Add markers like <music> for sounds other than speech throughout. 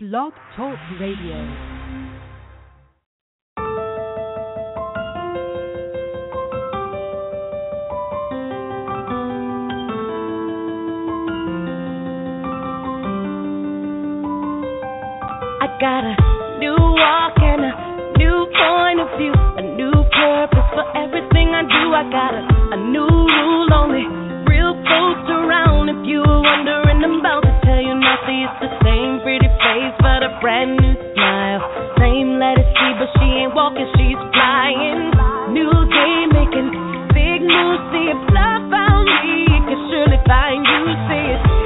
Blog Talk Radio. I got a new walk and a new point of view, a new purpose for everything I do. I got a, a new rule only real folks around. If you were wondering, about to tell you nothing. It's the same a brand new smile. Same lettuce see, but she ain't walking, she's flying. New day making big moves. See if love found me, it can surely find you. See it.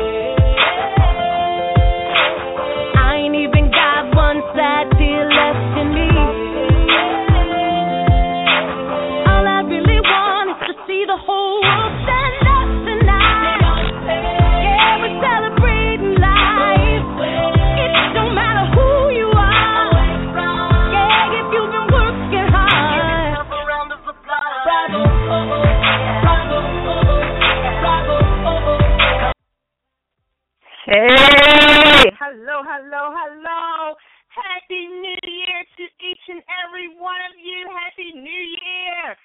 Hey, hello, hello, hello. Happy New Year to each and every one of you. Happy New Year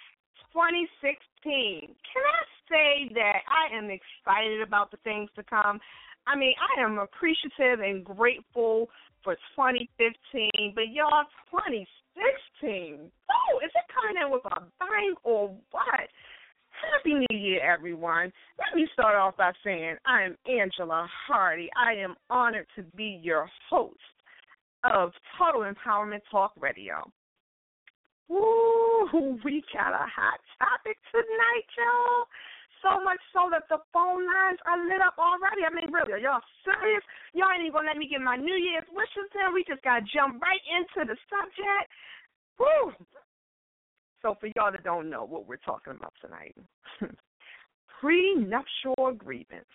2016. Can I say that I am excited about the things to come? I mean, I am appreciative and grateful for 2015, but y'all, 2016. Oh, is it coming in with a bang or? Happy New Year, everyone. Let me start off by saying I am Angela Hardy. I am honored to be your host of Total Empowerment Talk Radio. Woo, we got a hot topic tonight, y'all. So much so that the phone lines are lit up already. I mean, really, are y'all serious? Y'all ain't even gonna let me get my New Year's wishes in. We just gotta jump right into the subject. Woo! So for y'all that don't know what we're talking about tonight, <laughs> prenuptial agreements,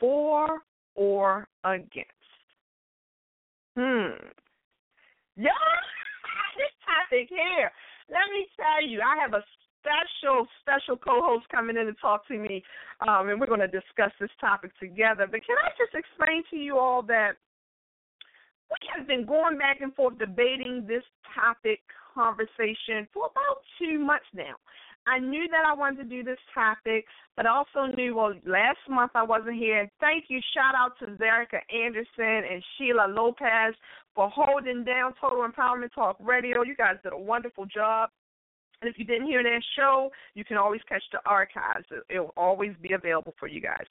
for or against. Hmm. Yeah, <laughs> this topic here. Let me tell you, I have a special, special co-host coming in to talk to me, um, and we're going to discuss this topic together. But can I just explain to you all that we have been going back and forth debating this topic conversation for about two months now. I knew that I wanted to do this topic, but also knew, well, last month I wasn't here. And thank you, shout out to Zerica Anderson and Sheila Lopez for holding down Total Empowerment Talk Radio. You guys did a wonderful job. And if you didn't hear that show, you can always catch the archives. It will always be available for you guys.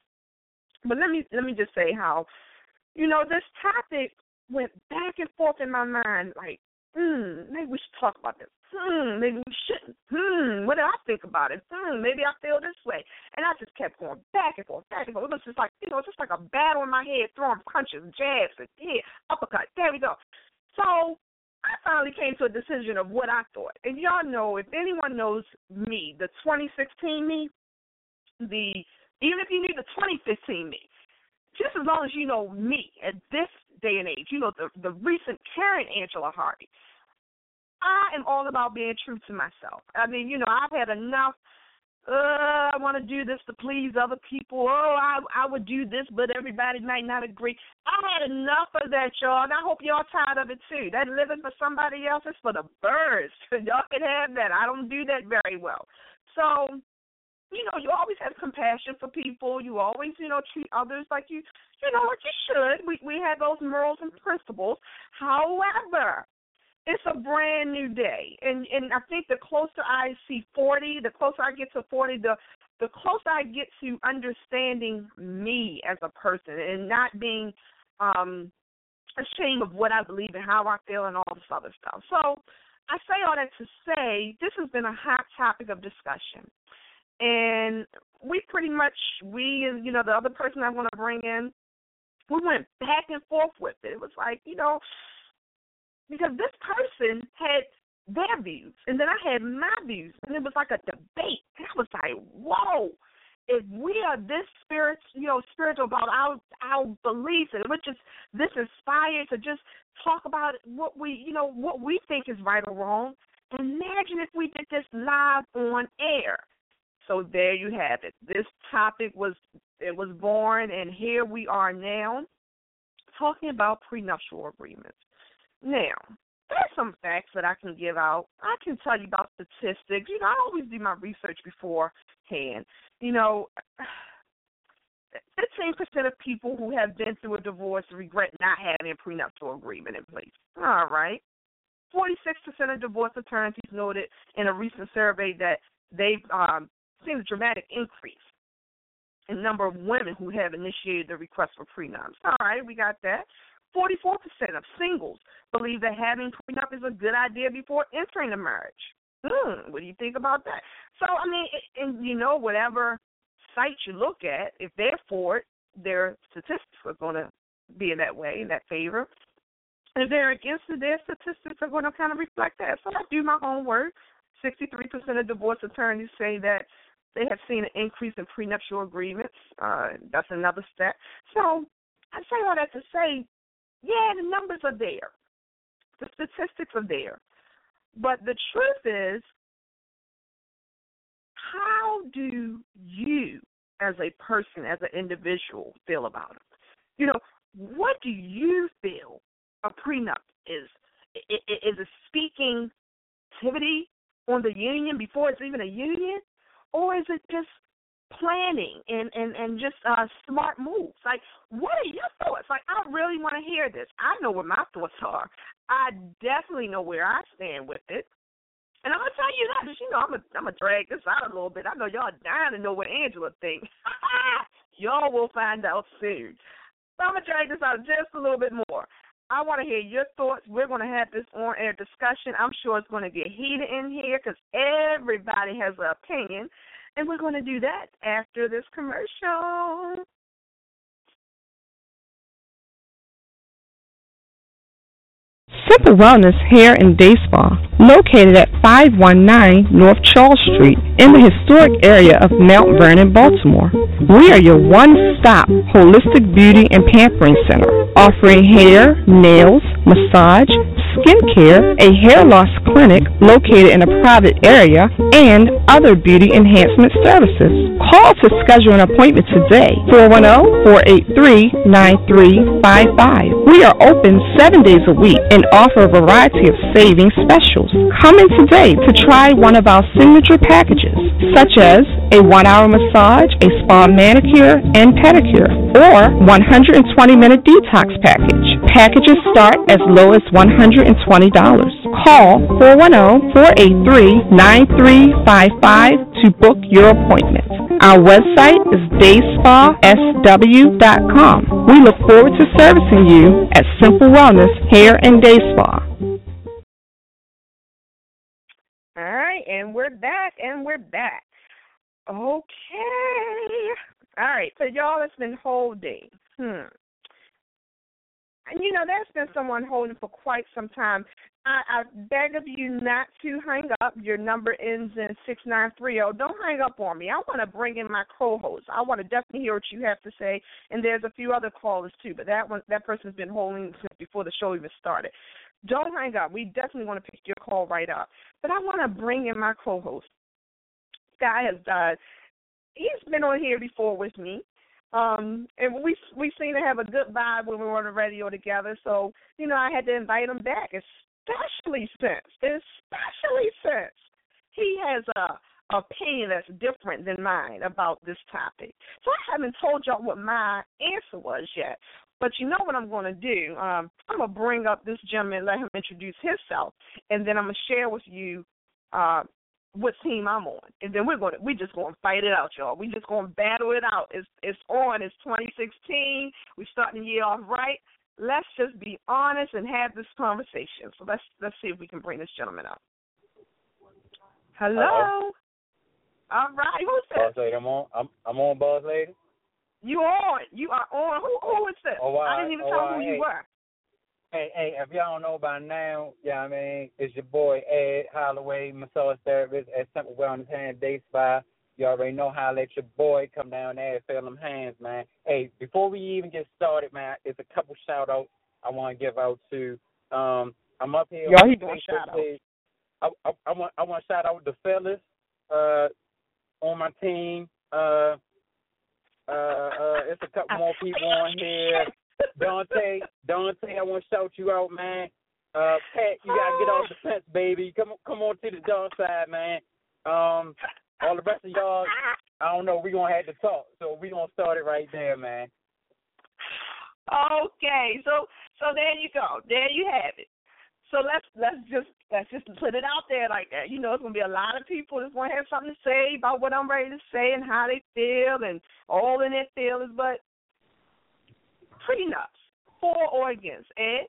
But let me let me just say how, you know, this topic went back and forth in my mind. Like, hmm, maybe we should talk about this. Hmm, maybe we shouldn't. Hmm, what do I think about it? Hmm, maybe I feel this way. And I just kept going back and forth, back and forth. It was just like, you know, just like a battle in my head, throwing punches, jabs, and yeah, uppercut. There we go. So I finally came to a decision of what I thought. And y'all know, if anyone knows me, the 2016 me, the even if you knew the 2015 me, just as long as you know me at this day and age, you know the the recent Karen Angela Hardy. I am all about being true to myself. I mean, you know, I've had enough. Uh, I want to do this to please other people. Oh, I I would do this, but everybody might not agree. I had enough of that, y'all, and I hope y'all tired of it too. That living for somebody else is for the birds. <laughs> y'all can have that. I don't do that very well. So, you know, you always have compassion for people. You always, you know, treat others like you, you know, what you should. We we have those morals and principles. However, it's a brand new day, and and I think the closer I see forty, the closer I get to forty, the the closer I get to understanding me as a person and not being um ashamed of what I believe and how I feel and all this other stuff. So I say all that to say this has been a hot topic of discussion and we pretty much we and you know the other person I want to bring in, we went back and forth with it. It was like you know because this person had their views and then I had my views and it was like a debate. And I was like, whoa. If we are this spirit, you know, spiritual about our our beliefs, and we're just this inspired to just talk about what we, you know, what we think is right or wrong. Imagine if we did this live on air. So there you have it. This topic was it was born, and here we are now. talking about prenuptial agreements. Now, there's some facts that I can give out. I can tell you about statistics. You know, I always do my research beforehand. You know, 15% of people who have been through a divorce regret not having a prenuptial agreement in place. All right. 46% of divorce attorneys noted in a recent survey that they've um, seen a dramatic increase in number of women who have initiated the request for prenups. All right, we got that. 44% of singles believe that having prenup is a good idea before entering a marriage. Hmm, what do you think about that? So, I mean, and you know, whatever site you look at, if they're for it, their statistics are going to be in that way, in that favor. If they're against it, their statistics are going to kind of reflect that. So I do my homework. 63% of divorce attorneys say that they have seen an increase in prenuptial agreements. Uh, that's another stat. So I say all that to say, yeah, the numbers are there. The statistics are there. But the truth is, how do you, as a person, as an individual, feel about it? You know, what do you feel a prenup is? Is it speaking activity on the union before it's even a union? Or is it just planning and and and just uh smart moves? Like what are your thoughts? Like i really want to hear this. I know what my thoughts are. I definitely know where i stand with it. And i'm gonna tell you that because you know i'm gonna i'm gonna drag this out a little bit. I know y'all dying to know what angela thinks <laughs> y'all will find out soon. So i'm gonna drag this out just a little bit more I want to hear your thoughts. We're going to have this on air discussion. I'm sure it's going to get heated in here because everybody has an opinion. And we're going to do that after this commercial. Simple Wellness Hair and Day Spa, located at 519 North Charles Street in the historic area of Mount Vernon, Baltimore. We are your one-stop holistic beauty and pampering center, offering hair, nails, massage, skincare, a hair loss clinic located in a private area, and other beauty enhancement services. Call to schedule an appointment today, 410-483-9355. We are open seven days a week and offer a variety of savings specials. Come in today to try one of our signature packages, such as a one-hour massage, a spa manicure and pedicure, or 120-minute detox package. Packages start as low as $120. Call 410-483-9355 to book your appointment. Our website is dayspasw.com. We look forward to servicing you at Simple Wellness Hair and Day Spa. All right, and we're back, and we're back. Okay. All right, so y'all, it's been holding. Hmm. And you know, there's been someone holding for quite some time. I, I beg of you not to hang up. Your number ends in six nine three zero. Don't hang up on me. I want to bring in my co-host. I want to definitely hear what you have to say. And there's a few other callers too, but that one, that person's been holding since before the show even started. Don't hang up. We definitely want to pick your call right up. But I want to bring in my co-host. Guy has uh, he's been on here before with me. Um, and we we seem to have a good vibe when we were on the radio together. So you know, I had to invite him back, especially since, especially since he has a opinion that's different than mine about this topic. So I haven't told y'all what my answer was yet. But you know what I'm going to do? Um, I'm going to bring up this gentleman, let him introduce himself, and then I'm going to share with you uh, what team I'm on, and then we're gonna we just gonna fight it out, y'all. We just gonna battle it out. It's it's on. It's 2016. We starting the year off right. Let's just be honest and have this conversation. So let's let's see if we can bring this gentleman up. Hello. Hello. All right. Who's this? Boss lady, I'm on. I'm I'm on, boss lady. You on? You are on. Who who is this? Oh, I didn't even oh, tell who you were. Hey, hey, if y'all don't know by now, yeah, I mean, it's your boy Ed Holloway, massage therapist at Simple Wellness Hand Day Spa. You already know how to let your boy come down there and feel them hands, man. Hey, before we even get started, man, it's a couple shout outs I want to give out to. Um, I'm up here. Yo, he doing shout outs. I, I, I want I want to shout out the fellas uh, on my team. Uh, uh, uh, it's a couple more people on here. Dante, Dante, I want to shout you out, man. Uh, Pat, you gotta get off the fence, baby. Come on, come on to the dark side, man. Um, all the rest of y'all, I don't know. We gonna have to talk, so we gonna start it right there, man. Okay, so so there you go. There you have it. So let's let's just let's just put it out there like that. You know, it's gonna be a lot of people that's gonna have something to say about what I'm ready to say and how they feel and all in their feelings, but prenups, for or against, Ed?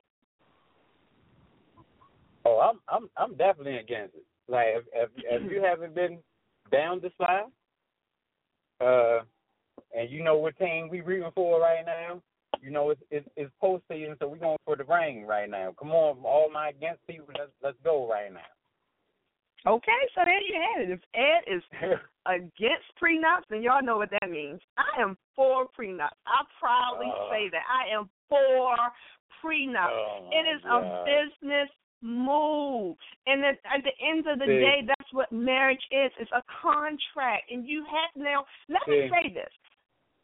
Oh, I'm I'm I'm definitely against it. Like if if, if you <clears throat> haven't been down this far, uh, and you know what team we rooting for right now, you know it's it's, it's postseason, so we're going for the ring right now. Come on, all my against people, let's let's go right now. Okay, so there you have it. If Ed is <laughs> against prenups, then y'all know what that means. I am for prenups. I proudly Uh. say that I am for prenups. Oh, it is a business move, and at, at the end of the See. day, that's what marriage is. It's a contract, and you have now. Let me say this.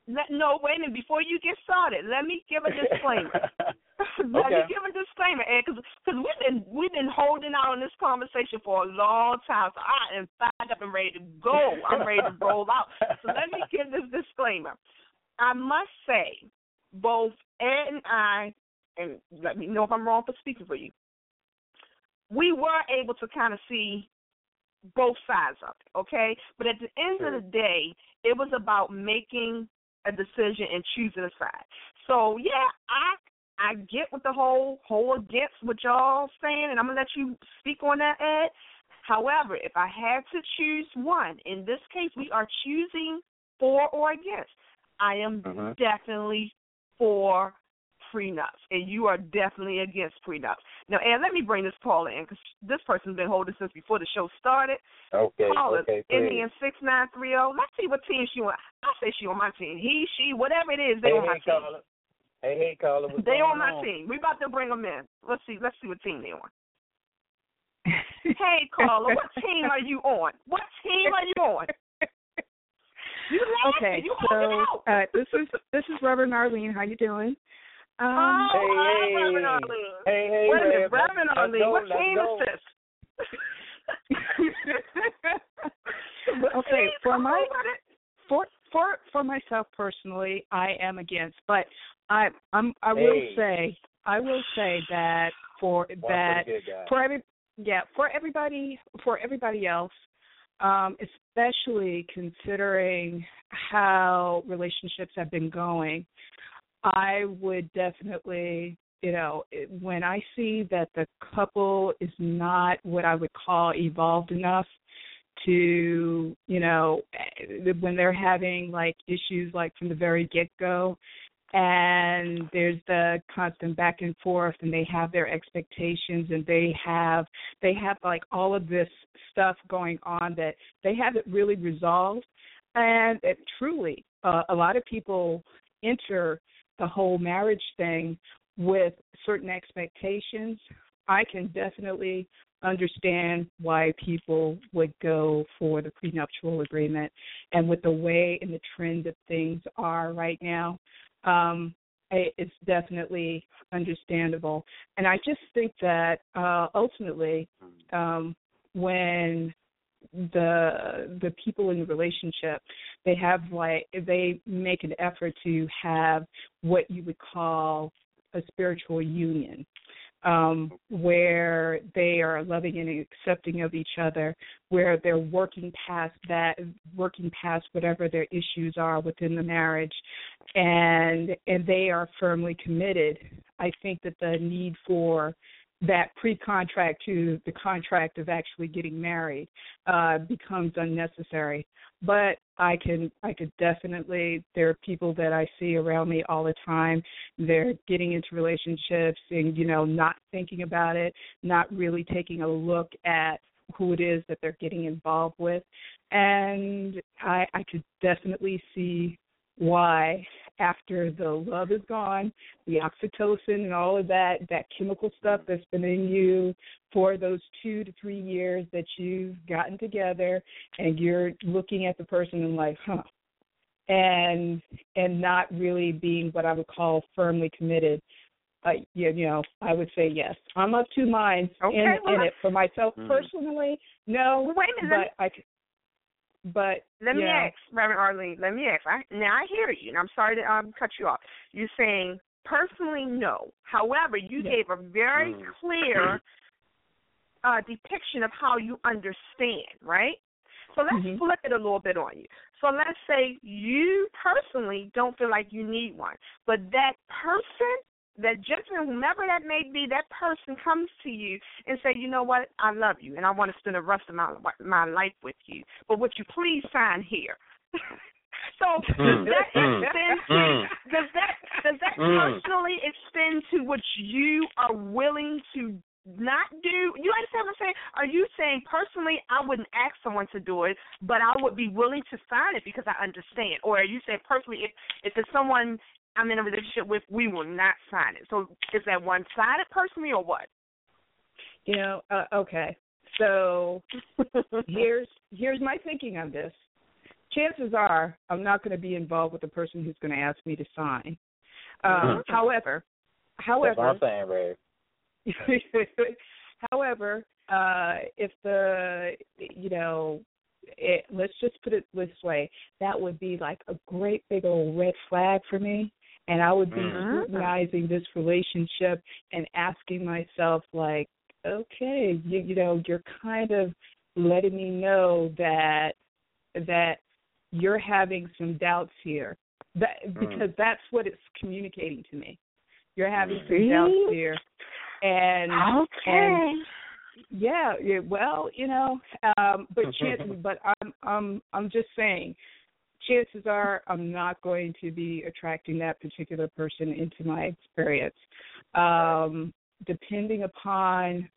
Let, no, wait a minute. Before you get started, let me give a disclaimer. <laughs> <laughs> Let me give a disclaimer, Ed, because we've been we've been holding out on this conversation for a long time. So I am fired up and ready to go. I'm ready to roll out. So let me give this disclaimer. I must say, both Ed and I, and let me know if I'm wrong for speaking for you. We were able to kind of see both sides of it, okay? But at the end Sure. of the day, it was about making a decision and choosing a side. So yeah, I I get with the whole whole against what y'all saying, and I'm gonna let you speak on that, Ed. However, if I had to choose one, in this case, we are choosing for or against. I am Mhm. definitely for prenups, and you are definitely against prenups. Now, Ed, let me bring this caller in because this person's been holding since before the show started. Okay, Caller, okay, please. Indian six nine three zero. Let's see what team she on. I say she on my team. He, she, whatever it is, they Hey, on my hey, team. caller. Hey, hey, caller. What's They going on my on? team. We about to bring them in. Let's see. Let's see what team they on. <laughs> Hey, caller, what team are you on? What team are you on? You laughing? Okay, you so uh, this is this is Reverend Arlene. How you doing? Um, oh, Hey, hi, hey. Reverend Arlene. Hey, hey, Wait a minute, Rev, Reverend let's Arlene. go, What let's team go. is this? <laughs> What Okay, team? for Come my- on with it. for for for myself personally, I am against, but I I'm I will Hey. say I will say that for One that pretty good guy. for every yeah for everybody for everybody else um especially considering how relationships have been going i would definitely you know when i see that the couple is not what i would call evolved enough to you know eh, when they're having like issues like from the very get go and there's the constant back and forth and they have their expectations and they have they have like all of this stuff going on that they haven't really resolved and it truly uh, a lot of people enter the whole marriage thing with certain expectations i can definitely understand why people would go for the prenuptial agreement and with the way and the trend that things are right now um, it's definitely understandable. And I just think that uh, ultimately, um, when the the people in the relationship they have like they make an effort to have what you would call a spiritual union um where they are loving and accepting of each other where they're working past that working past whatever their issues are within the marriage and and they are firmly committed. I think that the need for that pre-contract to the contract of actually getting married uh becomes unnecessary. But i can i could definitely there are people that i see around me all the time. They're getting into relationships and you know not thinking about it not really taking a look at who it is that they're getting involved with. And i i could definitely see why after the love is gone the oxytocin and all of that that chemical stuff that's been in you for those two to three years that you've gotten together and you're looking at the person and like huh and and not really being what I would call firmly committed. Uh, you, you know, I would say yes. I'm of two minds Okay, in, well, in it. For myself Mhm. personally, no. Wait a minute. But I, but Let me yeah. ask, Reverend Arlene. Let me ask. I, now I hear you, and I'm sorry to um, cut you off. You're saying personally no. However, you Yeah. gave a very Mm. clear uh, depiction of how you understand, right? So let's Mhm. flip it a little bit on you. So let's say you personally don't feel like you need one, but that person, that gentleman, whomever that may be, that person comes to you and say, you know what, I love you and I want to spend the rest of my my life with you, but would you please sign here? <laughs> so does Mm, that mm, extend to mm. does that does that Mm. personally extend to what you are willing to not do you understand what I'm saying? Are you saying personally I wouldn't ask someone to do it, but I would be willing to sign it because I understand? Or are you saying personally if if it's someone I'm in a relationship with, we will not sign it. So is that one sided personally or what? You know, uh, okay. So <laughs> here's here's my thinking on this. Chances are I'm not going to be involved with the person who's going to ask me to sign. Um. However, That's however, what I'm saying, Ray. <laughs> However, uh, if the you know, it, let's just put it this way, that would be like a great big old red flag for me, and I would be Mhm. scrutinizing this relationship and asking myself like, okay, you, you know, you're kind of letting me know that that you're having some doubts here. That because that's what it's communicating to me. You're having some doubts here. And Okay. and yeah, yeah, well, you know, um but <laughs> chances but I'm I'm I'm just saying chances are I'm not going to be attracting that particular person into my experience. Um depending upon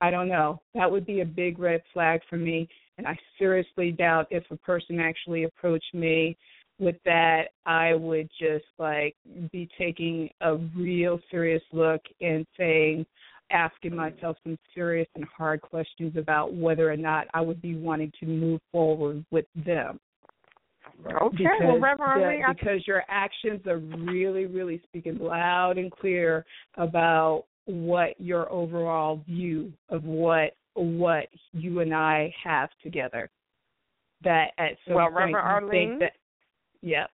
I don't know. That would be a big red flag for me and I seriously doubt if a person actually approached me with that I would just like be taking a real serious look and saying asking myself some serious and hard questions about whether or not I would be wanting to move forward with them. Okay. Because, well, Reverend the- because your actions are really, really speaking loud and clear about what your overall view of what what you and I have together. That at some Well, point Reverend Arlene? think that Yep.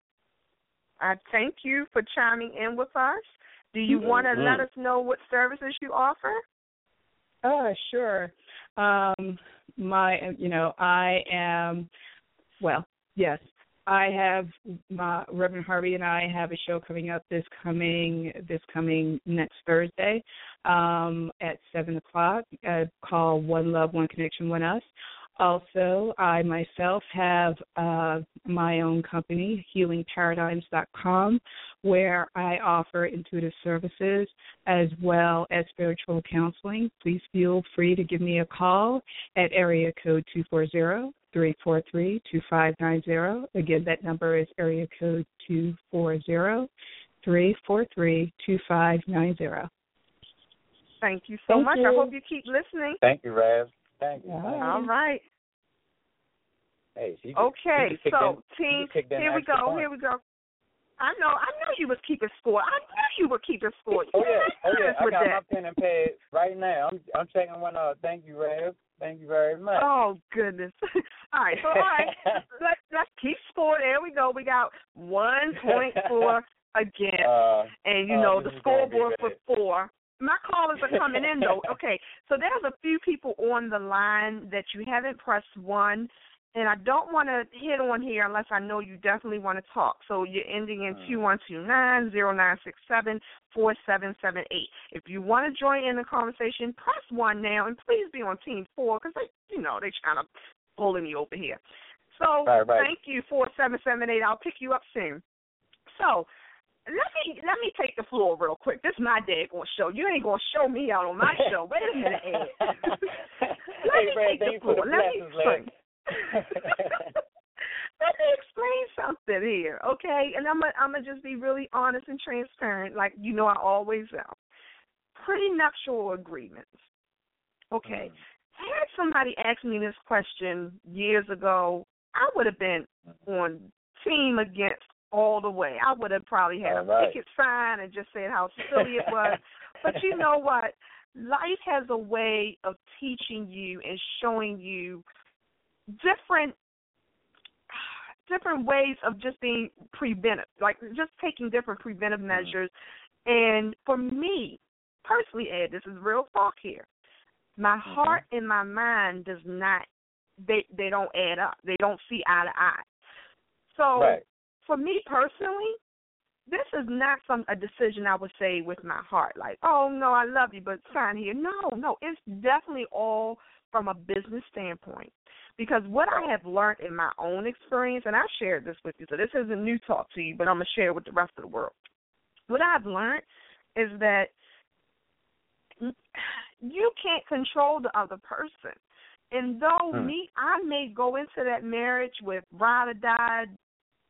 I thank you for chiming in with us. Do you want to let us know what services you offer? Oh, sure. Um, my, you know, I am, well, yes, I have my Reverend Harvey and I have a show coming up this coming this coming next Thursday, um, at seven o'clock. Uh, called One Love, One Connection, One Us. Also, I myself have uh, my own company, HealingParadigms.com, where I offer intuitive services as well as spiritual counseling. Please feel free to give me a call at area code 240 343 2590. Again, that number is area code 240 343 2590. Thank you so Thank much. I hope you keep listening. Thank you, Rev. Thank you. Yeah. All right. Hey, she just, Okay. she just So, in- team, just kicked in here we go. points. Here we go. I know. I know you was keeping score. I knew you were keeping score. Oh yeah, oh yeah. I got that. my pen and pad right now. I'm I'm checking one out. Thank you, Rev. Thank you very much. Oh goodness. <laughs> all right. So all right. <laughs> Let's let's keep score. There we go. We got one point four again. <laughs> Uh, and you uh, know the scoreboard for four. My callers are coming in though. Okay, so there's a few people on the line that you haven't pressed one, and I don't want to hit on here unless I know you definitely want to talk. So you're ending in Mm. two one two nine zero nine six seven four seven seven eight. If you want to join in the conversation, press one now, and please be on team for because they, you know, they trying to bully me over here. So Right, right. thank you four seven seven eight. I'll pick you up soon. So let me let me take the floor real quick. This is my daggone show. You ain't gonna show me out on my <laughs> show. Wait a minute, Ed. <laughs> let hey, me Rev, take the floor. the Let me blessings, explain. Lex. <laughs> let me explain something here, okay? And I'm gonna I'm gonna just be really honest and transparent, like you know I always am. Prenuptial agreements. Okay. Mm. Had somebody asked me this question years ago, I would have been on team against all the way. I would have probably had All a right. picket sign and just said how silly it was. <laughs> but you know what? Life has a way of teaching you and showing you different <sighs> different ways of just being preventive, like just taking different preventive mm-hmm. measures. And for me, personally, Ed, this is real talk here. My mm-hmm. heart and my mind does not they they don't add up. They don't see eye to eye. So Right. for me personally, this is not some a decision I would say with my heart, like, oh no, I love you, but sign here. No, no, it's definitely all from a business standpoint. Because what I have learned in my own experience, and I shared this with you, so this isn't new talk to you, but I'm gonna share it with the rest of the world. What I've learned is that you can't control the other person. And though Hmm. me, I may go into that marriage with ride or die,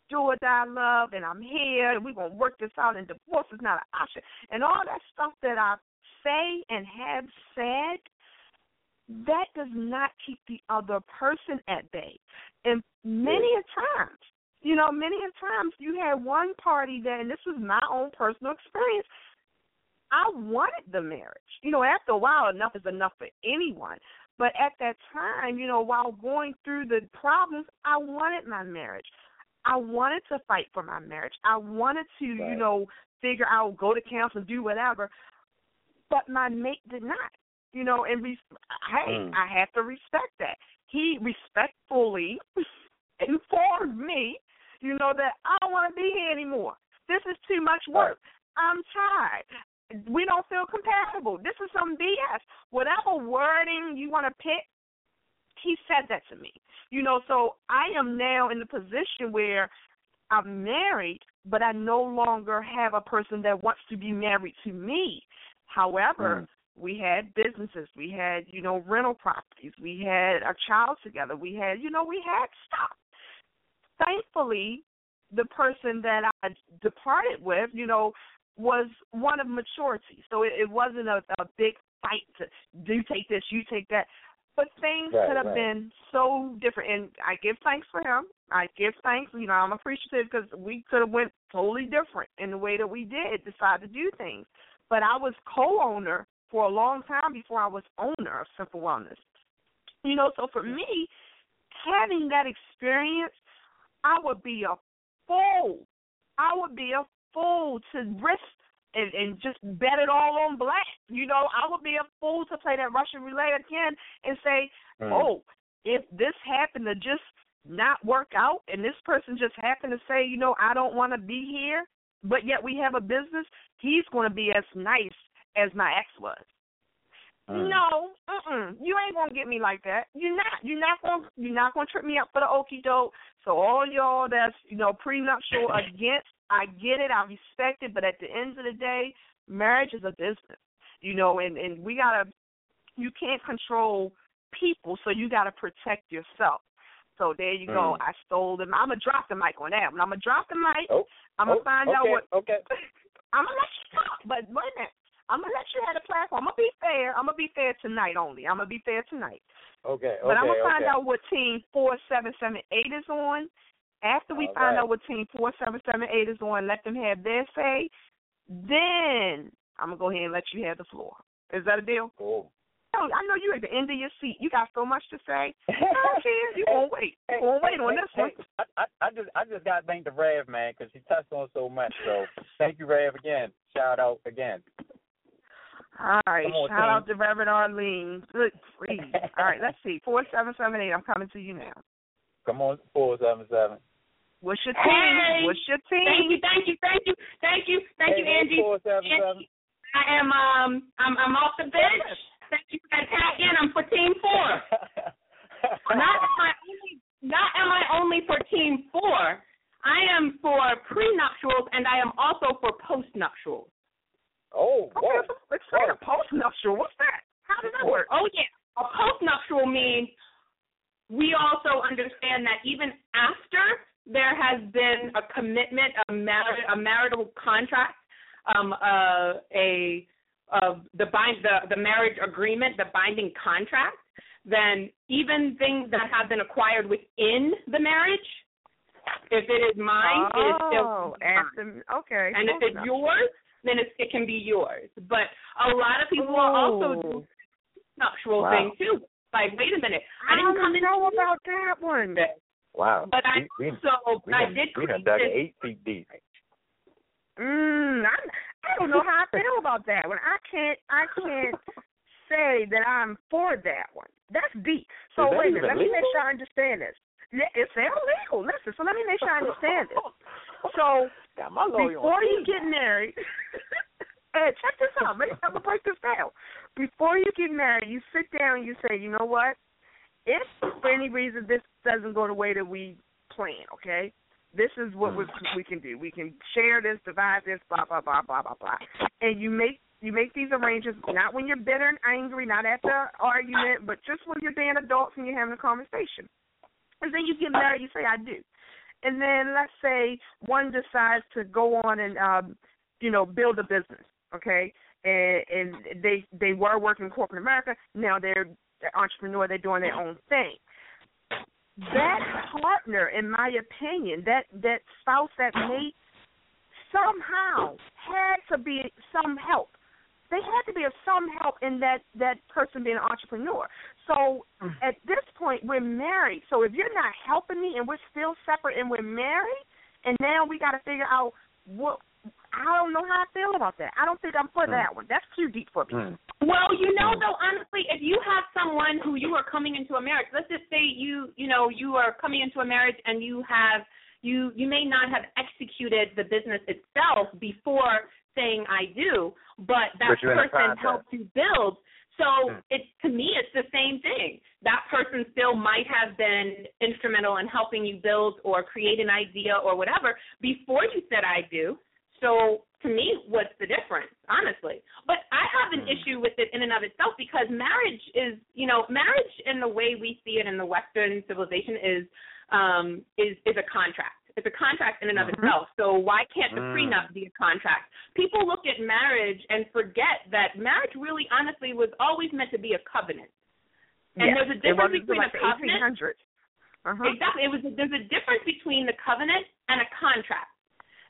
do or die love, and I'm here, and we're gonna work this out, and divorce is not an option, and all that stuff that I say and have said, that does not keep the other person at bay. And many a times, you know, many a times you had one party that, and this was my own personal experience. I wanted the marriage. You know, after a while, enough is enough for anyone. But at that time, you know, while going through the problems, I wanted my marriage. I wanted to fight for my marriage. I wanted to, you know, figure out, go to counseling, do whatever. But my mate did not. You know, and re- hey, Mm. I have to respect that. He respectfully <laughs> informed me, you know, that I don't want to be here anymore. This is too much work. I'm tired. We don't feel compatible. This is some BS. Whatever wording you want to pick, he said that to me. You know, so I am now in the position where I'm married, but I no longer have a person that wants to be married to me. However, Mm. We had businesses, we had, you know, rental properties, we had a child together, we had, you know, we had stuff. Thankfully, the person that I departed with, you know, was one of maturity. So it, it wasn't a, a big fight to do take this, you take that. But things Right, could have right. been so different, and I give thanks for him. I give thanks. You know, I'm appreciative because we could have went totally different in the way that we did decide to do things. But I was co-owner for a long time before I was owner of Simple Wellness. You know, so for me, having that experience, I would be a fool. I would be a fool to risk and, and just bet it all on black. You know, I would be a fool to play that Russian roulette again and say, Mm. oh, if this happened to just not work out and this person just happened to say, you know, I don't want to be here, but yet we have a business, he's going to be as nice as my ex was. Mm. No, mm-mm. You ain't gonna get me like that. You're not. You're not gonna. You're not gonna trip me up for the okey doke. So all y'all that's you know prenuptial <laughs> against, I get it. I respect it. But at the end of the day, marriage is a business. You know, and and we gotta. You can't control people, so you gotta protect yourself. So there you go. Mm. I stole them. I'm gonna drop the mic on that. one. I'm gonna drop the mic. Oh, I'm gonna oh, find okay, out what Okay. <laughs> I'm gonna let you talk, but wait a minute. I'm gonna let you have the platform. I'm gonna be fair. I'm gonna be fair tonight only. I'm gonna be fair tonight. Okay. Okay. But I'm gonna find okay. out what team four seven seven eight is on. After we All find right. out what team four seven seven eight is on, let them have their say. Then I'm gonna go ahead and let you have the floor. Is that a deal? Cool. I know you at the end of your seat. You got so much to say. <laughs> Care. You gonna wait? You gonna wait on this one? I, I just I just got to thank the Rev man because he touched on so much. So <laughs> thank you, Rev, again. Shout out again. All right. Come on, Shout team. out to Reverend Arlene. Good grief. <laughs> All right, let's see. Four seven seven eight. I'm coming to you now. Come on, four seven seven. What's your team? Hey. What's your team? Thank you, thank you, thank you, thank you, thank you, Angie. Four seven seven. Angie, I am um I'm I'm off the bench. Thank you for that tag in. I'm for team for. <laughs> Not am I only not am I only for team for. I am for prenuptials and I am also for postnuptials. Oh, Okay, whoa. let's say a postnuptial. What's that? How does that work? Oh yeah. A postnuptial means we also understand that even after there has been a commitment, a mar- a marital contract, um, uh, a uh, the bind the the marriage agreement, the binding contract, then even things that have been acquired within the marriage If it is mine, it is still Oh, mine. after okay. And if it's yours, then it, it can be yours. But a lot of people will also do Ooh. nuptial Wow. thing too. Like, wait a minute, I I didn't don't come in know about that one. Wow. but I we, we, also we I did we done create dug this eight feet deep. Mm, I I don't know how I feel about that one. I can't I can't <laughs> say that I'm for that one. That's deep. So that wait a minute, even let me make sure I understand this. It's illegal. Listen, so let me make sure I understand this. So Got my lawyer before you get married, <laughs> hey, check this out. Maybe I'm gonna break this down. Before you get married, you sit down and you say, you know what? If for any reason this doesn't go the way that we plan, okay? This is what we, mm. we can do. We can share this, divide this, blah blah blah blah blah blah. And you make you make these arrangements not when you're bitter and angry, not at the argument, but just when you're being adults and you're having a conversation. And then you get married, you say, I do. And then let's say one decides to go on and um, you know, build a business, okay? And and they they were working in corporate America, now they're they're entrepreneur, they're doing their own thing. That partner, in my opinion, that that spouse, that mate, somehow had to be some help. They had to be of some help in that that person being an entrepreneur. So mm. at this point, we're married. So if you're not helping me and we're still separate and we're married, and now we got to figure out what. I don't know how I feel about that. I don't think I'm for mm. that one. That's too deep for me. Hmm. Well, you know, mm. though, honestly, if you have someone who you are coming into a marriage, let's just say you, you know, you are coming into a marriage and you have, you, you may not have executed the business itself before saying I do, but that But you're in a person helped you build. So Hmm. it to me, it's the same thing. That person still might have been instrumental in helping you build or create an idea or whatever before you said I do. So to me, what's the difference, honestly? But I have an issue with it in and of itself because marriage is, you know, marriage in the way we see it in the Western civilization is um is is a contract. It's a contract in and of Mhm. itself. So why can't the Mm. prenup be a contract? People look at marriage and forget that marriage really honestly was always meant to be a covenant. And Yes, there's a difference between like a covenant Uh-huh. Exactly. It was there's a difference between the covenant and a contract.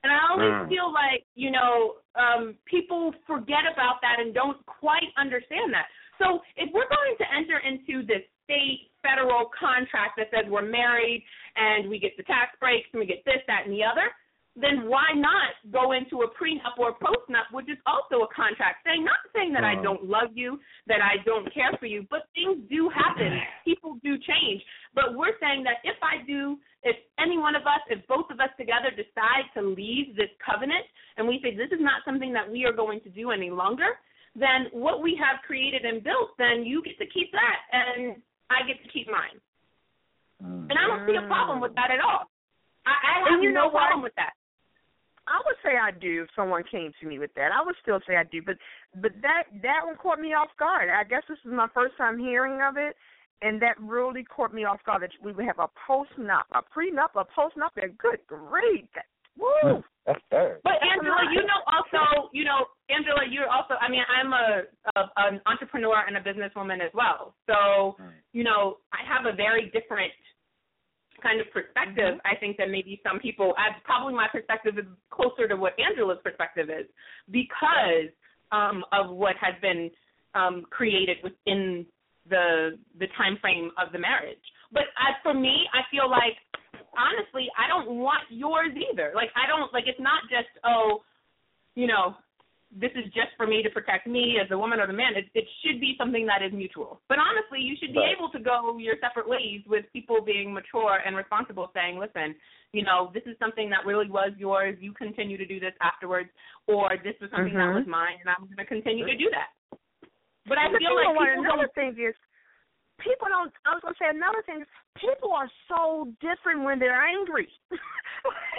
And I always Mm. feel like, you know, um, people forget about that and don't quite understand that. So if we're going to enter into this state federal contract that says we're married and we get the tax breaks and we get this, that, and the other, then why not go into a prenup or a postnup, which is also a contract, saying not saying that I Mhm. don't love you, that I don't care for you, but things do happen. <sighs> People do change. But we're saying that if I do, if any one of us, if both of us together decide to leave this covenant and we say this is not something that we are going to do any longer, then what we have created and built, then you get to keep that and I get to keep mine. Mm. And I don't see a problem with that at all. I, I have And you no know what? problem with that. I would say I do if someone came to me with that. I would still say I do, but but that that one caught me off guard. I guess this is my first time hearing of it, and that really caught me off guard. That we would have a post nup, a prenup, a post nup. And good grief, that, woo! That's third. But That's Angela, you know also, you know, Angela, you're also. I mean, I'm a, a an entrepreneur and a businesswoman as well. So, Mm. you know, I have a very different kind of perspective. I think that maybe some people. I, probably my perspective is closer to what Angela's perspective is because um, of what has been um, created within the the time frame of the marriage. But as for me, I feel like honestly, I don't want yours either. Like I don't like it's not just oh, you know, this is just for me to protect me as a woman or the man. It it should be something that is mutual. But honestly, you should be Right. able to go your separate ways with people being mature and responsible, saying, listen, you know, this is something that really was yours. You continue to do this afterwards, or this was something that Mhm. was mine, and I'm going to continue to do that. But I feel like people Another thing is, people don't. I was gonna say another thing people are so different when they're angry. <laughs>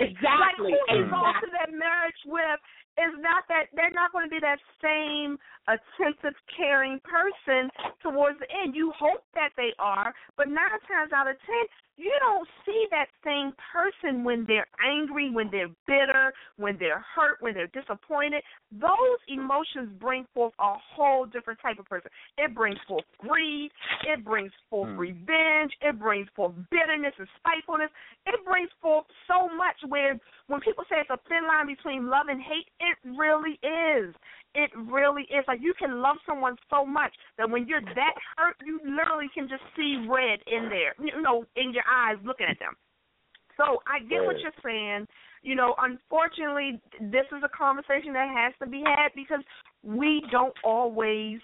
Exactly, Like who you go to that marriage with is not that they're not going to be that same attentive, caring person towards the end. You hope that they are, but nine times out of ten, you don't see that same person when they're angry, when they're bitter, when they're hurt, when they're disappointed. Those emotions bring forth a whole different type of person. It brings forth greed, it brings forth Mm. revenge, it brings forth bitterness and spitefulness. It brings forth so much where when people say it's a thin line between love and hate, it really is. It really is. Like you can love someone so much that when you're that hurt, you literally can just see red in there, you know, in your eyes looking at them. So I get what you're saying. You know, unfortunately, this is a conversation that has to be had because we don't always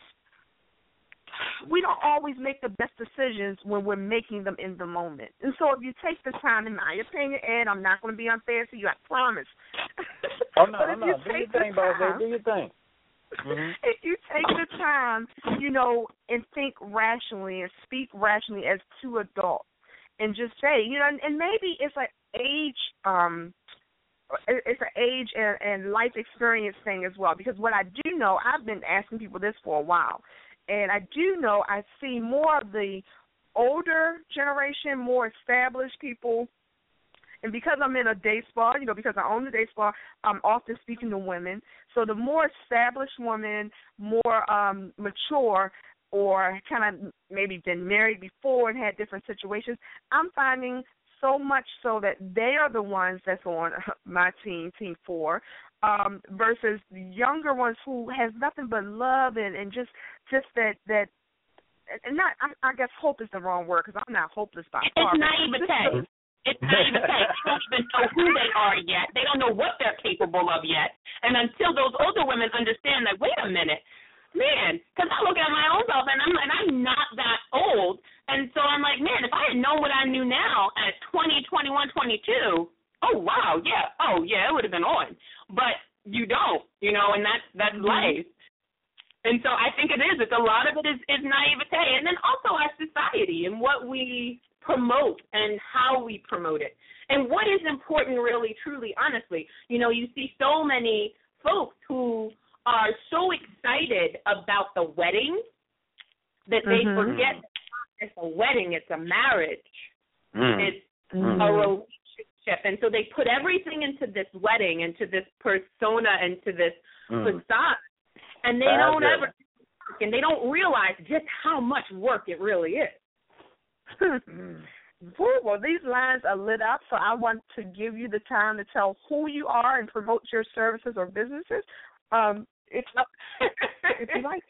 we don't always make the best decisions when we're making them in the moment. And so if you take the time, in my opinion, and I'm not going to be unfair to you, I promise. Oh <laughs> no, but oh if no. you Do your take the thing, boss. Do your thing. Mhm. <laughs> if you take the time, you know, and think rationally and speak rationally as two adults, and just say, you know, and, and maybe it's an age, um, it's an age and, and life experience thing as well. Because what I do know, I've been asking people this for a while, and I do know I see more of the older generation, more established people and because I'm in a day spa, you know, because I own the day spa, I'm often speaking to women. So the more established women, more um mature or kind of maybe been married before and had different situations, I'm finding so much so that they are the ones that's on <laughs> my team, team for, um, versus younger ones who has nothing but love and, and just just that that and not I, I guess hope is the wrong word because I'm not hopeless by far. It's but naivete. just It's naivete. They don't even know who they are yet. They don't know what they're capable of yet. And until those older women understand that, wait a minute, man, because I look at my own self and I'm like, I'm not that old. And so I'm like, man, if I had known what I knew now at 20, 21, 22, oh, wow, yeah, oh, yeah, it would have been on. But you don't, you know, and that's, that's Mhm. life. And so I think it is. It's a lot of it is, is naivete, and then also our society and what we promote and how we promote it, and what is important, really, truly, honestly. You know, you see so many folks who are so excited about the wedding that they Mhm. forget it's a wedding, it's a marriage, Mm. it's Mhm. a relationship, and so they put everything into this wedding, into this persona, into this Mm. facade, and they Bad don't girl. ever, and they don't realize just how much work it really is. <laughs> Woo, well, these lines are lit up, so I want to give you the time to tell who you are and promote your services or businesses. Um, if, <laughs> if you like.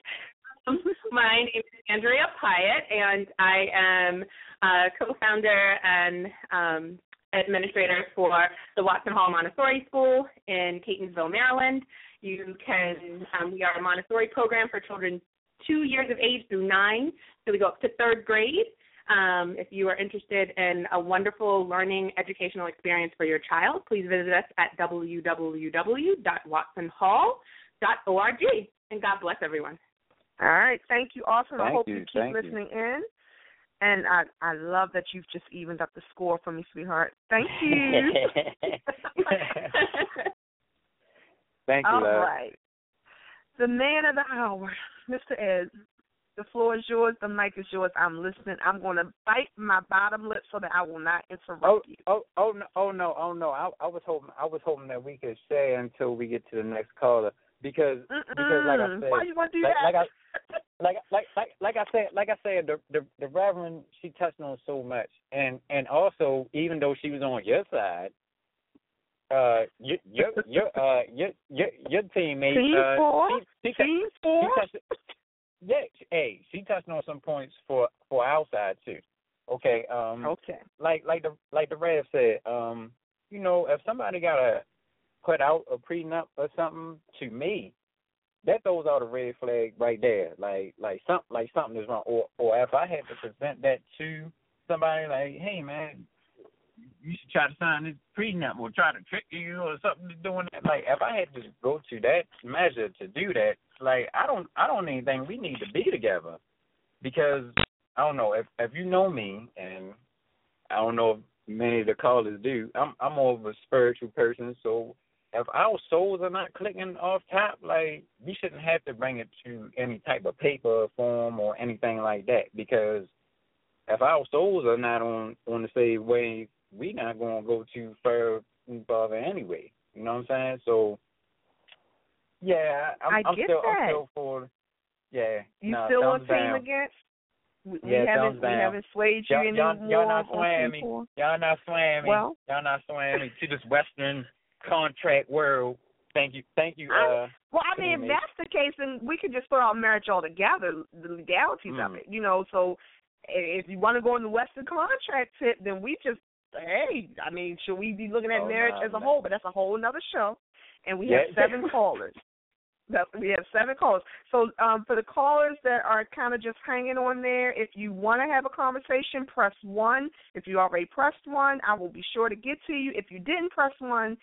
My name is Andrea Pyatt, and I am a co-founder and um, administrator for the Watson Hall Montessori School in Catonsville, Maryland. You can, um, we are a Montessori program for children two years of age through nine, so we go up to third grade. Um, if you are interested in a wonderful learning educational experience for your child, please visit us at www.watsonhall.org. And God bless everyone. All right, thank you, awesome. I hope you, you keep thank you. listening in. And I I love that you've just evened up the score for me, sweetheart. Thank <laughs> you. Thank you, All love. right. The man of the hour, Mr. Ed. The floor is yours. The mic is yours. I'm listening. I'm going to bite my bottom lip so that I will not interrupt Oh, you. oh, oh no, oh no, oh no. I, I was hoping, I was hoping that we could stay until we get to the next caller because, because like I said, why you want to do like, that? like I, like, like, like, like I said, like I said, the, the the Reverend she touched on so much, and and also even though she was on your side, uh, your your your uh your your your teammate, Team uh, for? she, she, Team she for? touched, yeah, hey, she touched on some points for for our side too. Okay, um, Okay. like like the like the Rev said, um, you know, if somebody gotta put out a prenup or something to me, that throws out a red flag right there. Like like some like something is wrong. Or or if I had to present that to somebody like, hey man, you should try to sign this prenup or try to trick you or something to doing that. Like if I had to go to that measure to do that, like I don't I don't even think we need to be together because I don't know if if you know me and I don't know if many of the callers do. I'm I'm more of a spiritual person, so if our souls are not clicking off top, like we shouldn't have to bring it to any type of paper form or anything like that because if our souls are not on on the same way, we not gonna go too far further anyway. You know what I'm saying? So yeah, I'm, I I'm get still that. I'm still for yeah. You no, still on thumbs team down. against? We, we haven't thumbs we haven't swayed you Y'all, y'all, y'all not swaying me. Y'all not swaying me. Well- y'all not swaying me to this Western contract world. Thank you, thank you. I- Uh, Well, I mean, if that's the case, then we could just throw out marriage altogether, the legalities of Mm. it, you know. So if you want to go in the Western contract tip, then we just, hey, I mean, should we be looking at Oh, marriage nah, as a nah. whole? But that's a whole other show, and we Yeah. have seven <laughs> callers. That we have seven callers. So um, for the callers that are kind of just hanging on there, if you want to have a conversation, press one. If you already pressed one, I will be sure to get to you. If you didn't press one,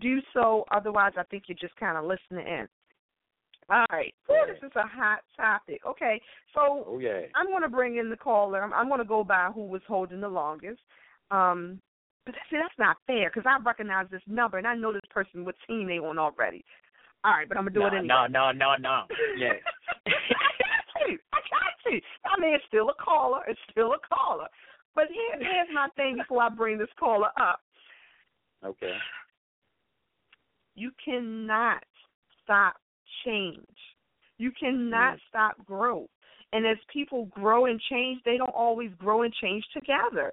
do so. Otherwise, I think you're just kind of listening in. All right. Whew, this is a hot topic. Okay, so oh yeah. I'm going to bring in the caller. I'm, I'm going to go by who was holding the longest. Um, but see, that's not fair because I recognize this number and I know this person what team they on already. All right, but I'm gonna do no, it anyway. no, no, no, no. Yeah. I got to. I got to. I mean, it's still a caller. It's still a caller. But here, here's my thing before I bring this caller up. Okay. You cannot stop change. You cannot Mm. stop growth. And as people grow and change, they don't always grow and change together.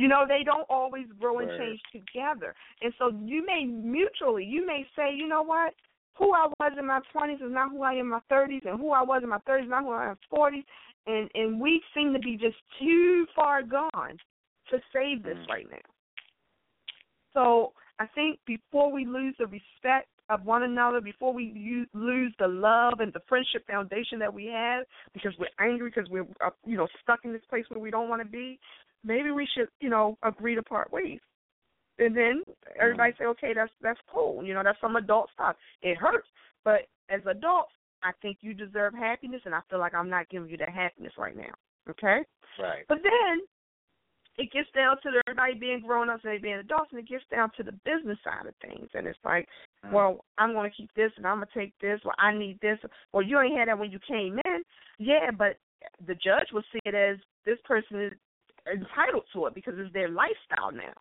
You know, they don't always grow and Right. change together. And so you may mutually, you may say, you know what? Who I was in my 20s is not who I am in my 30s, and who I was in my 30s is not who I am in my 40s. And, and we seem to be just too far gone to save this Mm. right now. So I think before we lose the respect of one another, before we use, lose the love and the friendship foundation that we have, because we're angry, because we're uh, you know stuck in this place where we don't want to be, maybe we should you know agree to part ways. And then everybody say, okay, that's that's cool. You know, that's some adult stuff. It hurts, but as adults, I think you deserve happiness, and I feel like I'm not giving you that happiness right now. Okay. Right. But then it gets down to everybody being grown ups and they being adults, and it gets down to the business side of things. And it's like, Mm. well, I'm going to keep this, and I'm going to take this. Well, I need this. Well, you ain't had that when you came in. Yeah, but the judge will see it as this person is entitled to it because it's their lifestyle now.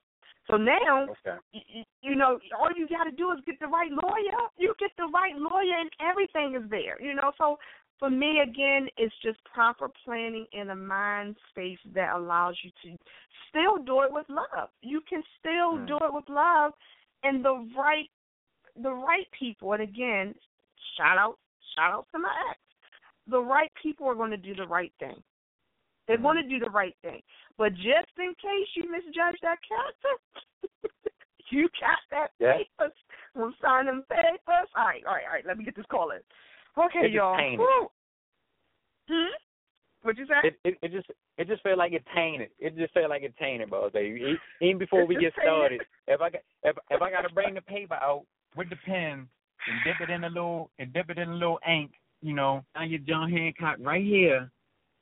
So now, Okay. you, you know, all you got to do is get the right lawyer. You get the right lawyer, and everything is there. You know, so for me, again, it's just proper planning in a mind space that allows you to still do it with love. You can still Mm. do it with love, and the right, the right people. And again, shout out, shout out to my ex. The right people are going to do the right thing. They're Mm. to do the right thing. But just in case you misjudge that character, <laughs> you got that Yeah. papers. We'll sign them papers. All right, all right, all right. Let me get this call in. Okay, It y'all. Hmm? What'd you say? It, it it just it just felt like it tainted. It just felt like it tainted, boss baby. Even before we get started, if I got if if I got to <laughs> bring the paper out with the pen and dip it in a little and dip it in a little ink, you know, on your John Hancock right here,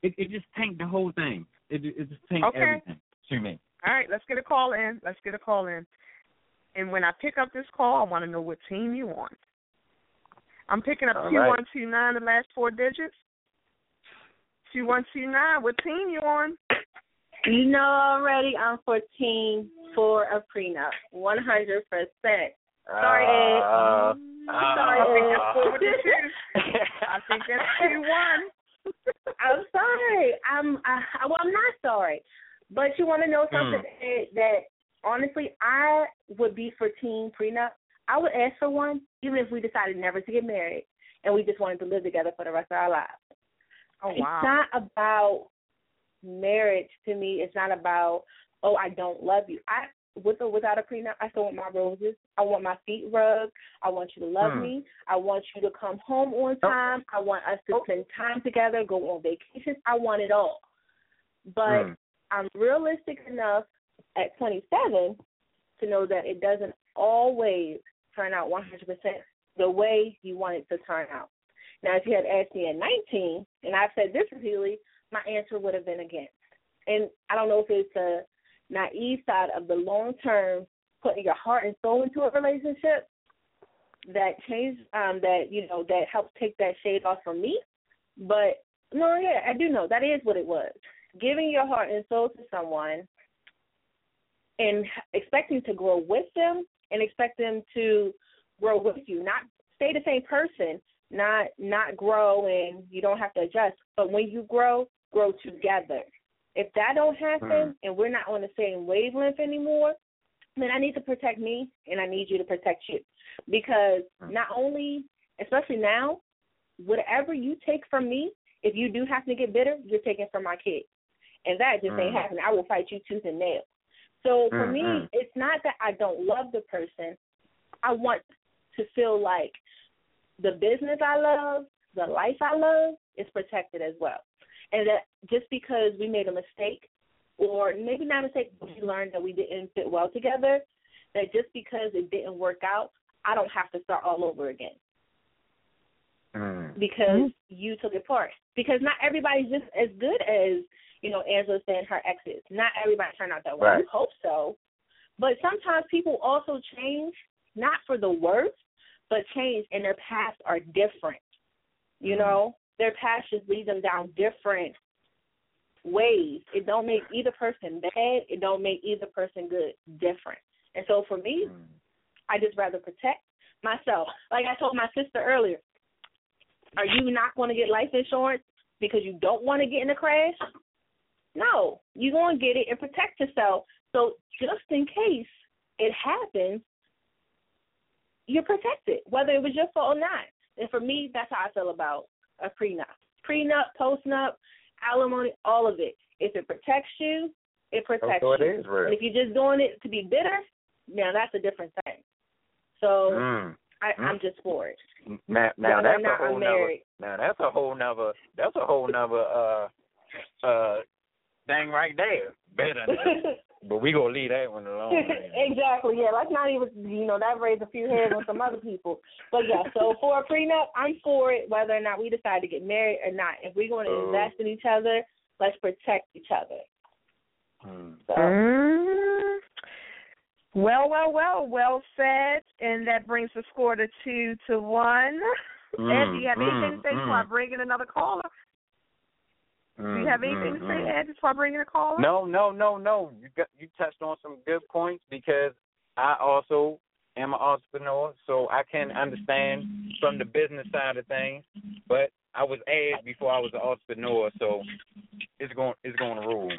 it it just tanked the whole thing. It it just tanked Okay. everything to me. All right, let's get a call in. Let's get a call in. And when I pick up this call, I want to know what team you on. I'm picking up All two right. one two nine, the last four digits. Two one two nine. What team you on? You know already I'm for team for a prenup. One hundred percent. Sorry, Ed. Uh, Sorry, I think Ed. that's four with the two. I think that's two one. I'm sorry. I'm I, I- well I'm not sorry. But you wanna know hmm. something Ed, that honestly I would be for team prenup. I would ask for one even if we decided never to get married and we just wanted to live together for the rest of our lives. Oh wow. It's not about marriage to me. It's not about oh I don't love you. I with or without a prenup, I still want my roses. I want my feet rubbed. I want you to love Hmm. me. I want you to come home on time. I want us to spend time together, go on vacations. I want it all. But Hmm. I'm realistic enough at 27 to know that it doesn't always turn out 100% the way you want it to turn out. Now, if you had asked me at 19, and I've said this repeatedly, my answer would have been against. And I don't know if it's a naive side of the long term, putting your heart and soul into a relationship that changed, um, that you know, that helps take that shade off from me. But no, yeah, I do know that is what it was. giving your heart and soul to someone and expecting to grow with them and expect them to grow with you, not stay the same person, not not grow and you don't have to adjust, but when you grow, grow together. If that don't happen Mm. and we're not on the same wavelength anymore, then I need to protect me and I need you to protect you. Because Mm. not only especially now, whatever you take from me, if you do happen to get bitter, you're taking from my kid. And that just ain't Mm. happening. I will fight you tooth and nail. So for Mm, me, mm. it's not that I don't love the person. I want to feel like the business I love, the life I love is protected as well. And that just because we made a mistake, or maybe not a mistake, but we learned that we didn't fit well together, that just because it didn't work out, I don't have to start all over again Mm. because you took it part. Because not everybody's just as good as, you know, Angela said her exes. Not everybody turned out that way. Right. We hope so. But sometimes people also change, not for the worse, but change and their paths are different. You Mhm. know? Their just lead them down different ways. It don't make either person bad, it don't make either person good. Different. And so for me, Mm. I just rather protect myself. Like I told my sister earlier, are you not going to get life insurance because you don't want to get in a crash? No, you're going to get it and protect yourself. So just in case it happens, you're protected, whether it was your fault or not. And for me, that's how I feel about a prenup. Prenup, postnup, alimony, all of it. If it protects you, it protects Oh, so it you. is real. And if you're just doing it to be bitter, now that's a different thing. So Mm. I, Mm. I'm just for it. Now, now that's a whole nother. Now that's a whole nother. That's a whole nother uh uh thing right there. Better. <laughs> but we gonna leave that one alone. <laughs> exactly. Yeah. Let's not even. You know that raised a few hairs on some other people. But yeah. So <laughs> for a prenup, I'm for it, whether or not we decide to get married or not. If we're going to Oh. invest in each other, let's protect each other. Hmm. So. Mm. Well, well, well, well said. And that brings the score to two to one. Mm, Ed, do you have anything mm, to say before I mm, bring in another caller? Do you mm, have anything mm, to say, mm. Ed, before I bring in a caller? No, no, no, no. You got you touched on some good points because I also am an entrepreneur, so I can understand from the business side of things. But I was Ed before I was an entrepreneur, so it's going it's going to rule.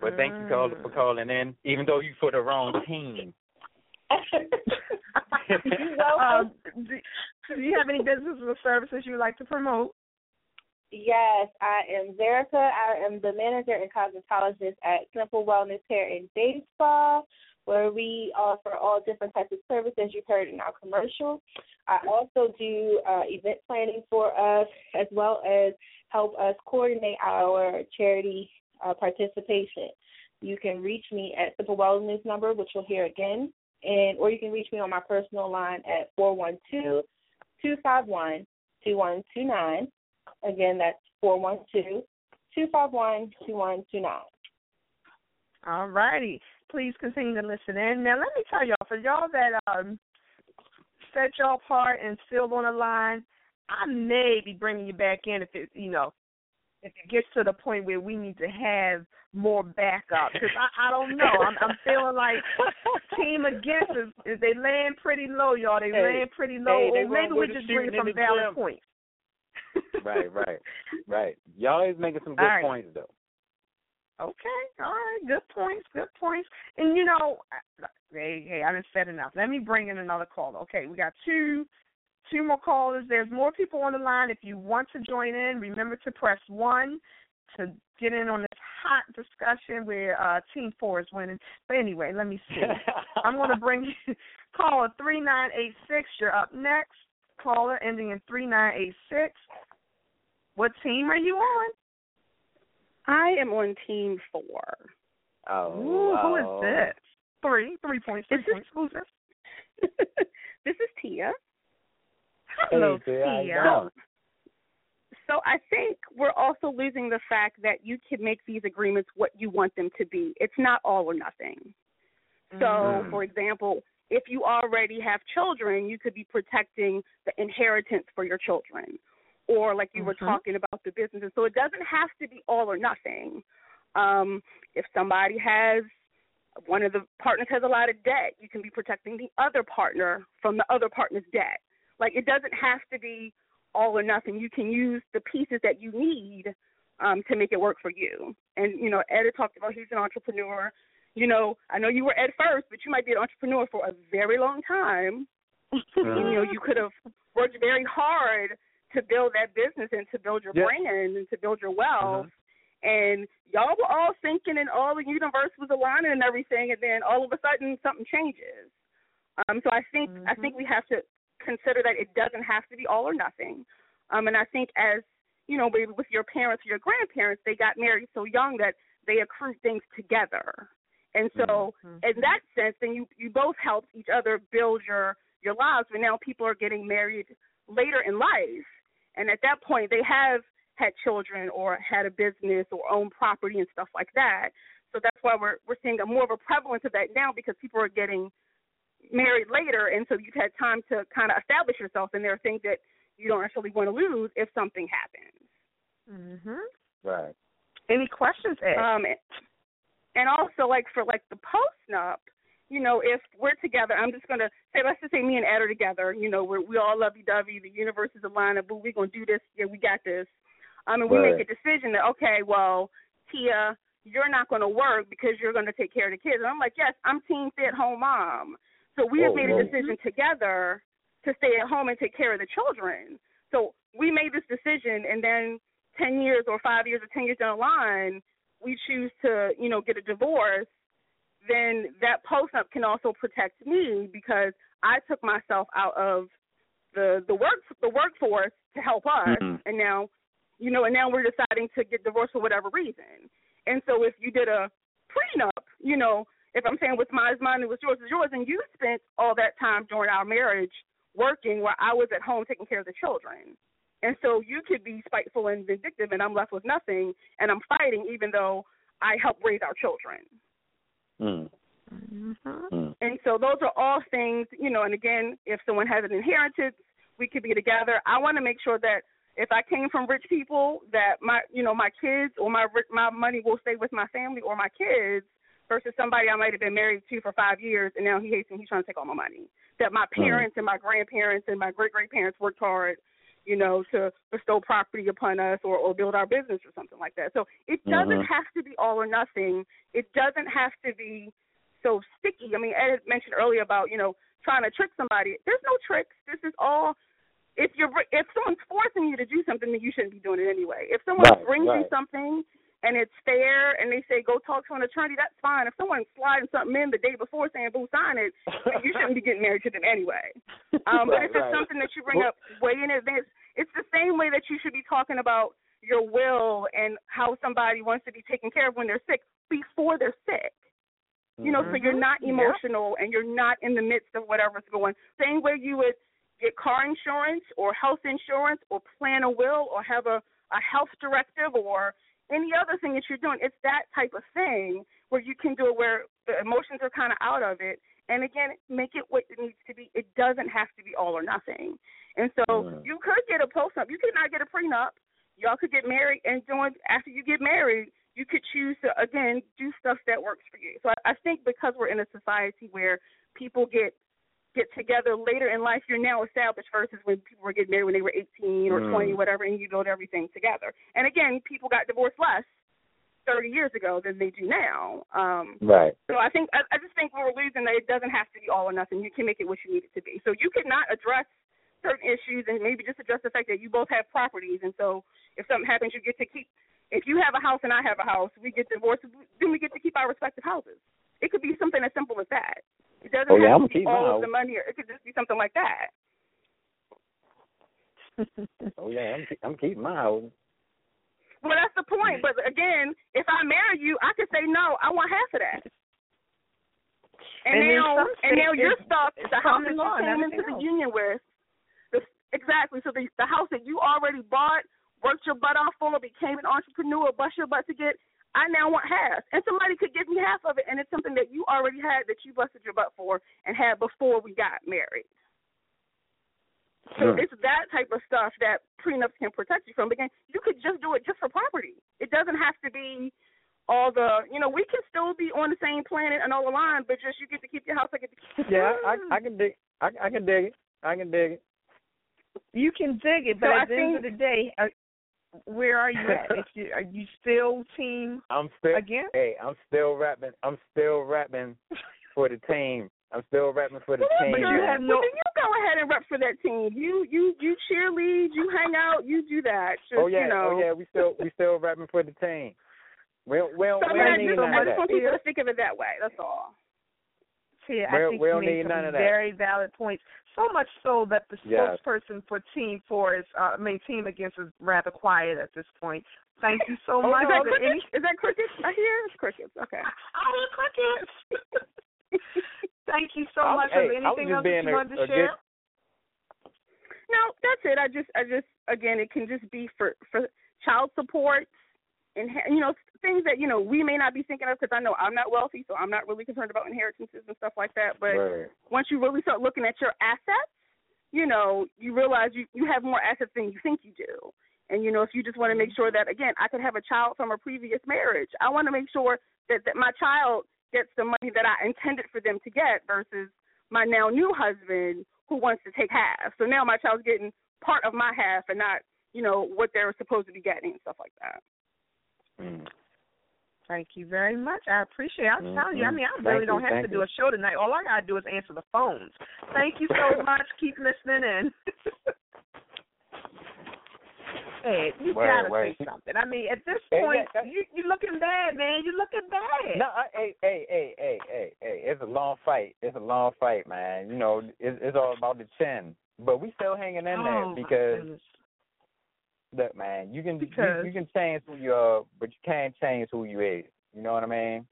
But thank you, caller, for calling in, even though you for the wrong team. <laughs> You're welcome. um, do, do you have any businesses or services you would like to promote? Yes, I am Verica. I am the manager and cosmetologist at Simple Wellness Hair and Day Spa, where we offer all different types of services you've heard in our commercial. I also do uh, event planning for us, as well as help us coordinate our charity uh, participation. You can reach me at Simple Wellness number, which you'll hear again, and or you can reach me on my personal line at four one two two five one two one two nine. Again, that's four one two two five one two one two nine. All righty. Please continue to listen in. Now, let me tell y'all, for y'all that um set y'all apart and still on the line, I may be bringing you back in if it, you know, if it gets to the point where we need to have more backup. Because I, I don't know. I'm, I'm feeling like <laughs> Team Against is, is they land pretty low, y'all. They Hey, land pretty low. hey, or maybe we just bring it from the valid points. Right, <laughs> right, right. Y'all is making some good right. points though. Okay, all right, good points, good points. And you know, hey, hey, I didn't said enough. Let me bring in another caller. Okay, we got two, two more callers. There's more people on the line. If you want to join in, remember to press one to get in on this hot discussion where uh, Team For is winning. But anyway, let me see. <laughs> I'm going to bring you <laughs> caller three nine eight six. You're up next. Caller ending in three nine eight six. What team are you on? I am on team for. oh, Ooh, who is this? Three, three points, three This is- points. Who's this? <laughs> this is Tia. Hello, Hey, Tia, how you Tia. doing? So I think we're also losing the fact that you can make these agreements what you want them to be. It's not all or nothing. So, Mhm. for example, if you already have children, you could be protecting the inheritance for your children. Or like you were Mhm. talking about the businesses. So it doesn't have to be all or nothing. Um, if somebody has one of the partners has a lot of debt, you can be protecting the other partner from the other partner's debt. Like it doesn't have to be all or nothing. You can use the pieces that you need um, to make it work for you. And you know, Ed talked about he's an entrepreneur. You know, I know you were at first, but you might be an entrepreneur for a very long time. <laughs> you know, you could have worked very hard to build that business and to build your Yeah. brand and to build your wealth. And y'all were all thinking, and all the universe was aligning and everything, and then all of a sudden something changes. Um, so I think I think we have to consider that it doesn't have to be all or nothing. Um, and I think as you know, maybe with your parents or your grandparents, they got married so young that they accrued things together. And so, in that sense, then you you both helped each other build your your lives. But now people are getting married later in life, and at that point, they have had children or had a business or own property and stuff like that. So that's why we're we're seeing a more of a prevalence of that now because people are getting married later, and so you've had time to kind of establish yourself, and there are things that you don't actually want to lose if something happens. Mhm. Right. Any questions, Ed? Um, and also like for like the post nup, you know, if we're together, I'm just gonna say, let's just say me and Ed are together. You know, we're we all lovey dovey. The universe is aligned. But we're gonna do this. Yeah, we got this. Um, and we Right. make a decision that okay, well, Tia, you're not gonna work because you're gonna take care of the kids. And I'm like, yes, I'm team stay at home mom. So we have made whoa. a decision together to stay at home and take care of the children. So we made this decision, and then ten years or five years or ten years down the line, we choose to, you know, get a divorce, then that postnup can also protect me because I took myself out of the the work the workforce to help us, Mhm. and now, you know, and now we're deciding to get divorced for whatever reason. And so if you did a prenup, you know, if I'm saying what's mine is mine and what's yours is yours, and you spent all that time during our marriage working while I was at home taking care of the children. And so you could be spiteful and vindictive, and I'm left with nothing, and I'm fighting even though I helped raise our children. Mm. Mhm. Mm. And so those are all things, you know, and again, if someone has an inheritance, we could be together. I want to make sure that if I came from rich people, that my, you know, my kids or my ri- my money will stay with my family or my kids versus somebody I might have been married to for five years and now he hates me, he's trying to take all my money. That my parents and my grandparents and my great great parents worked hard, you know, to bestow property upon us or, or build our business or something like that. So it doesn't Mhm. have to be all or nothing. It doesn't have to be so sticky. I mean, Ed mentioned earlier about you know trying to trick somebody. There's no tricks. This is all. If you're if someone's forcing you to do something, then you shouldn't be doing it anyway. If someone Right, brings you something and it's fair, and they say go talk to an attorney, that's fine. If someone's sliding something in the day before saying boo sign it, you shouldn't be getting married to them anyway. <laughs> Um, but Right, if it's right. something that you bring up way in advance, it's the same way that you should be talking about your will and how somebody wants to be taken care of when they're sick before they're sick. You know, so you're not Mhm. emotional and you're not in the midst of whatever's going. Same way you would get car insurance or health insurance or plan a will or have a, a health directive or any other thing that you're doing. It's that type of thing where you can do it where the emotions are kind of out of it. And again, make it what it needs to be. It doesn't have to be all or nothing. And so Mm. you could get a postnup. You could not get a prenup. Y'all could get married, and doing after you get married, you could choose to again do stuff that works for you. So I, I think because we're in a society where people get get together later in life, you're now established versus when people were getting married when they were 18 or Mm. 20, whatever, and you build everything together. And again, people got divorced less 30 years ago than they do now. Um, Right. so I think I, I just think we're losing that it doesn't have to be all or nothing. You can make it what you need it to be. So you could not address certain issues and maybe just address the fact that you both have properties and so if something happens you get to keep if you have a house and I have a house, we get divorced, then we get to keep our respective houses. It could be something as simple as that. It doesn't Oh, yeah, have I'm to be keeping my all of house. the money or it could just be something like that. <laughs> Oh yeah, I'm I'm keeping my house. Well that's the point. But again, if I marry you, I could say no, I want half of that. And, And now, and now states, you're it's- stuck. it's The house common that you came into the else. union with, the, exactly. So the the house that you already bought, worked your butt off for, became an entrepreneur, bust your butt to get. I now want half, and somebody could give me half of it, and it's something that you already had that you busted your butt for and had before we got married. So Hmm. it's that type of stuff that prenups can protect you from. Again, you could just do it just for property. It doesn't have to be all the you know we can still be on the same planet and all aligned, but just you get to keep your house. I get to keep. Yeah, I I can dig I I can dig it. I can dig it. You can dig it, but So at I the end of the day, uh, where are you at? <laughs> If you, are you still team I'm still again? hey, I'm still rapping I'm still rapping for the team. I'm still rapping for the Well, team. But you have no- then you go ahead and rep for that team. You you you cheerlead, you hang out, you do that. Just, oh yeah, you know. oh yeah, we still we still rapping for the team. Well, don't we don't, So we don't need just, none I of just that. want people to think of it that way. That's all. Yeah, I think we you don't made need some none of that. very valid points. So much so that the Yes. spokesperson for Team For is, uh, I mean, Team Against is rather quiet at this point. Thank you so <laughs> Oh, much. is that crickets? any- Is that crickets? I hear it's crickets. Okay. <laughs> Oh, the crickets. <laughs> Thank you so much. hey, Is there anything else that being you a- wanted to a share? good- No, that's it. I just, I just, again, it can just be for for child support and you know things that you know we may not be thinking of because I know I'm not wealthy, so I'm not really concerned about inheritances and stuff like that. But Word. once you really start looking at your assets, you know, you realize you you have more assets than you think you do. And you know, if you just want to make sure that again, I could have a child from a previous marriage. I want to make sure that that my child gets the money that I intended for them to get versus my now new husband who wants to take half. So now my child's getting part of my half and not, you know, what they're supposed to be getting and stuff like that. Mm. Thank you very much. I appreciate it. I'm telling you, I Mhm. mean, I Thank really you, don't have thank to do a show tonight. All I got to do is answer the phones. Thank you so <laughs> much. Keep listening in. <laughs> hey, you Word, got to word. say something. I mean, at this Hey, point, yeah, you you looking bad, man. You're looking bad. No, I, hey, hey, hey, hey, hey, hey. It's a long fight. It's a long fight, man. You know, it's, it's all about the chin. But we still hanging in Oh, there because. Look, man, you can Because- you, you can change who you are, but you can't change who you is. You know what I mean?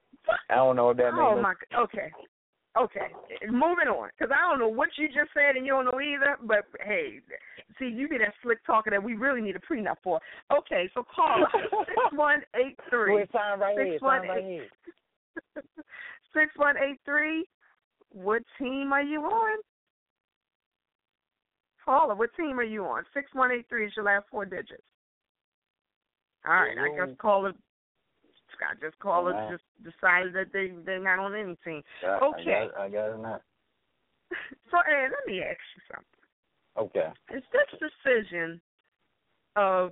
I don't know if that means. Oh my. Okay. Okay. Moving on, because I don't know what you just said and you don't know either. But hey, see, you be that slick talker that we really need a prenup for. Okay, so call us <laughs> six one eight three. Well, it's time right. Six It's one time right here. <laughs> Six one eight three. What team are you on? Caller, what team are you on? Six one eight three is your last four digits. All right, I guess caller. I just caller All right. just decided that they they're not on any team. Okay. I guess, I guess not. So, Ed, let me ask you something. Okay. Is this decision of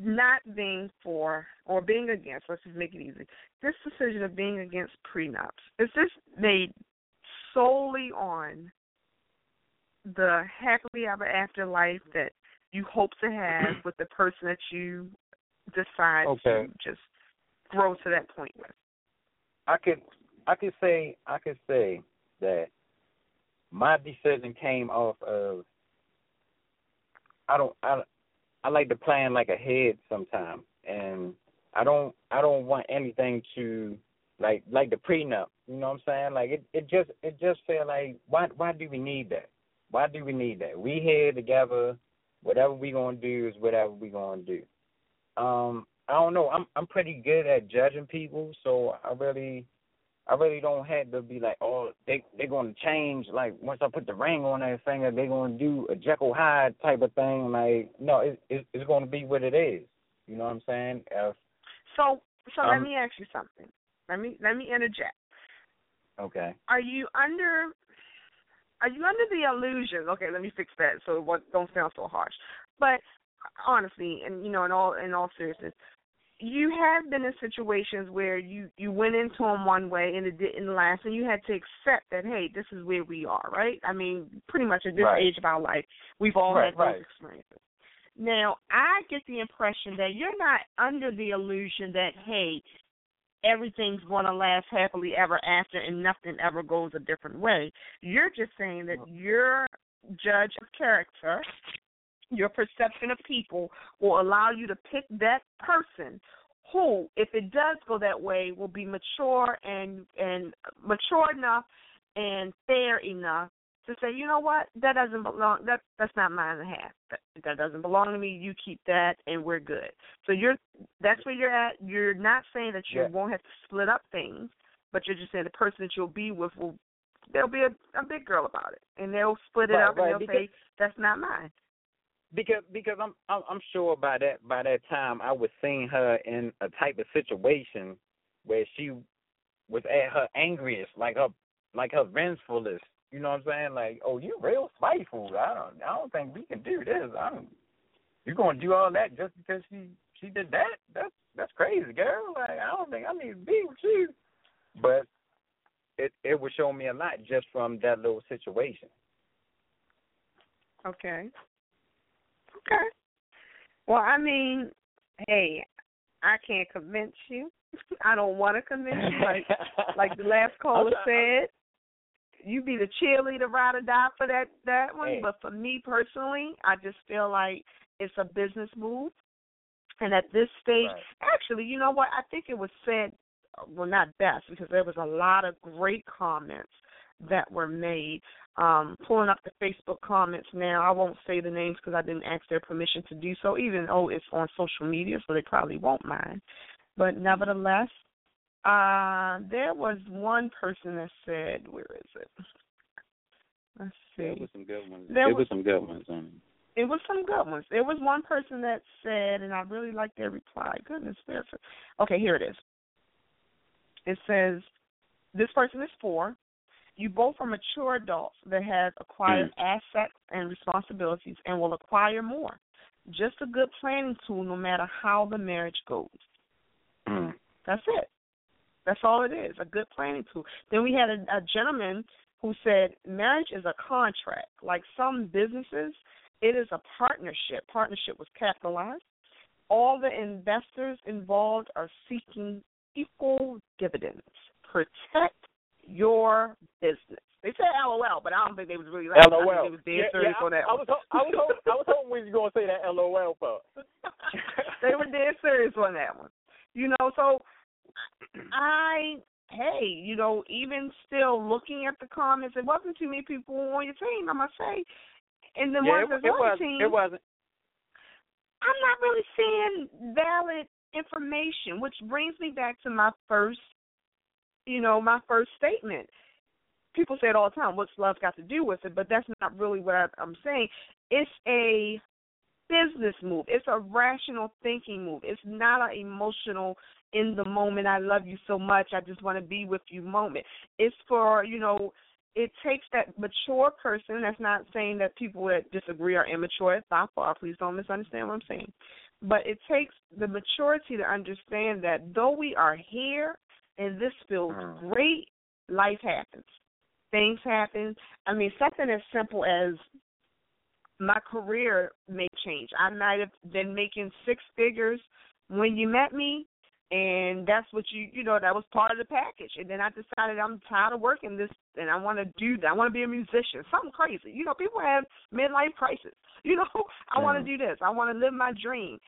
not being for or being against, let's just make it easy, this decision of being against prenups, is this made solely on the happily ever after life that you hope to have with the person that you decide Okay. to just grow to that point with? I could I could say I could say that my decision came off of I don't I I like to plan like ahead sometimes and I don't I don't want anything to like like the prenup. You know what I'm saying? Like it it just it just felt like why why do we need that? Why do we need that? We here together. Whatever we gonna do is whatever we gonna do. Um, I don't know. I'm I'm pretty good at judging people, so I really I really don't have to be like, oh, they they're gonna change. Like once I put the ring on their finger, they're gonna do a Jekyll Hyde type of thing. Like no, it, it it's gonna be what it is. You know what I'm saying? If, So so let Um, me ask you something. Let me let me interject. okay. are you under are you under the illusion okay let me fix that so it won't- don't sound so harsh but honestly and you know in all in all seriousness you have been in situations where you you went into them one way and it didn't last and you had to accept that hey this is where we are right i mean pretty much at this Right. age of our life we've all Right, had those right. experiences now i get the impression that you're not under the illusion that hey everything's going to last happily ever after and nothing ever goes a different way. You're just saying that your judge of character, your perception of people will allow you to pick that person who, if it does go that way, will be mature and and mature enough and fair enough to say, you know what, that doesn't belong. That that's not mine and a half. That that doesn't belong to me. You keep that, and we're good. So you're that's where you're at. You're not saying that you Yeah. won't have to split up things, but you're just saying the person that you'll be with will there'll be a, a big girl about it, and they'll split it Right, up and they'll because- say that's not mine. Because because I'm I'm I'm sure by that by that time I was seeing her in a type of situation where she was at her angriest, like her like her vengefulest. You know what I'm saying? Like, oh, you real spiteful. I don't I don't think we can do this. I don't. You gonna do all that just because she she did that? That's that's crazy, girl. Like, I don't think I need to be with you. But it it would show me a lot just from that little situation. Okay. Okay. Well, I mean, hey, I can't convince you. <laughs> I don't want to convince you. Like like the last <laughs> caller said, you be the cheerleader, ride or die for that that one. Hey. But for me personally, I just feel like it's a business move. And at this stage, Right. actually, you know what? I think it was said, well, not best because there was a lot of great comments that were made. Um, pulling up the Facebook comments now, I won't say the names because I didn't ask their permission to do so, even though it's on social media, so they probably won't mind. But nevertheless, uh, there was one person that said, where is it? Let's see. There was some good ones. There There was- was some good ones on it. It was some good ones. There was one person that said, and I really liked their reply. Goodness, there's okay. Here it is. It says, "This person is for. You both are mature adults that have acquired assets and responsibilities, and will acquire more. Just a good planning tool, no matter how the marriage goes. Mm. That's it. That's all it is. A good planning tool. Then we had a, a gentleman who said marriage is a contract. Like some businesses, it is a partnership. Partnership was capitalized. All the investors involved are seeking equal dividends. Protect your business. They said LOL, but I don't think they was really laughing. I think they was dead yeah, serious yeah, on that I, I was I was hoping I was hoping we was gonna say that LOL part. <laughs> they were dead serious on that one. You know, so I hey, you know, even still looking at the comments, it wasn't too many people on your team, I must say. And the yeah, ones it, that's it on your team, it wasn't. I'm not really seeing valid information, which brings me back to my first, you know, my first statement. People say it all the time, what's love got to do with it? But that's not really what I, I'm saying. It's a business move. It's a rational thinking move. It's not an emotional in the moment I love you so much, I just want to be with you moment. It's for, you know, it takes that mature person. That's not saying that people that disagree are immature. Not far. Please don't misunderstand what I'm saying. But it takes the maturity to understand that though we are here and this feels Mm. great, life happens. Things happen. I mean, something as simple as my career may change. I might have been making six figures when you met me, and that's what you you know that was part of the package. And then I decided I'm tired of working this, and I want to do that. I want to be a musician, something crazy. You know, people have midlife crisis. <laughs> You know, I want to do this. I want to live my dream,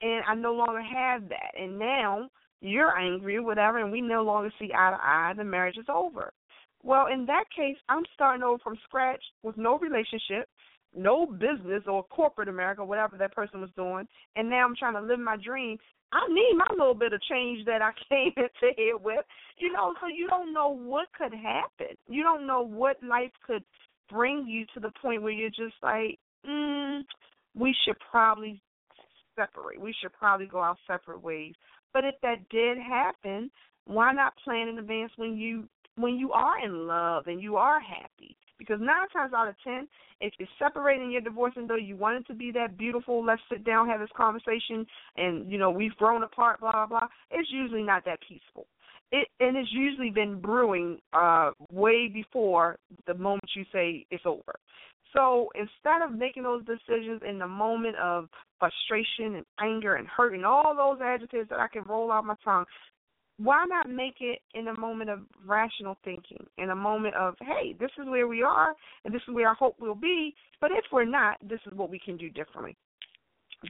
and I no longer have that. And now you're angry or whatever, and we no longer see eye to eye. The marriage is over. Well, in that case, I'm starting over from scratch with no relationship, no business or corporate America, whatever that person was doing, and now I'm trying to live my dream. I need my little bit of change that I <laughs> came into here with, you know. So you don't know what could happen. You don't know what life could bring you to the point where you're just like, mm, we should probably separate. We should probably go our separate ways. But if that did happen, why not plan in advance when you when you are in love and you are happy? Because nine times out of ten, if you're separating, you're divorcing, though you want it to be that beautiful, let's sit down, have this conversation, and you know we've grown apart, blah blah blah. It's usually not that peaceful. It and it's usually been brewing uh way before the moment you say it's over. So instead of making those decisions in the moment of frustration and anger and hurt and all those adjectives that I can roll out my tongue, why not make it in a moment of rational thinking, in a moment of, hey, this is where we are and this is where I hope we'll be, but if we're not, this is what we can do differently.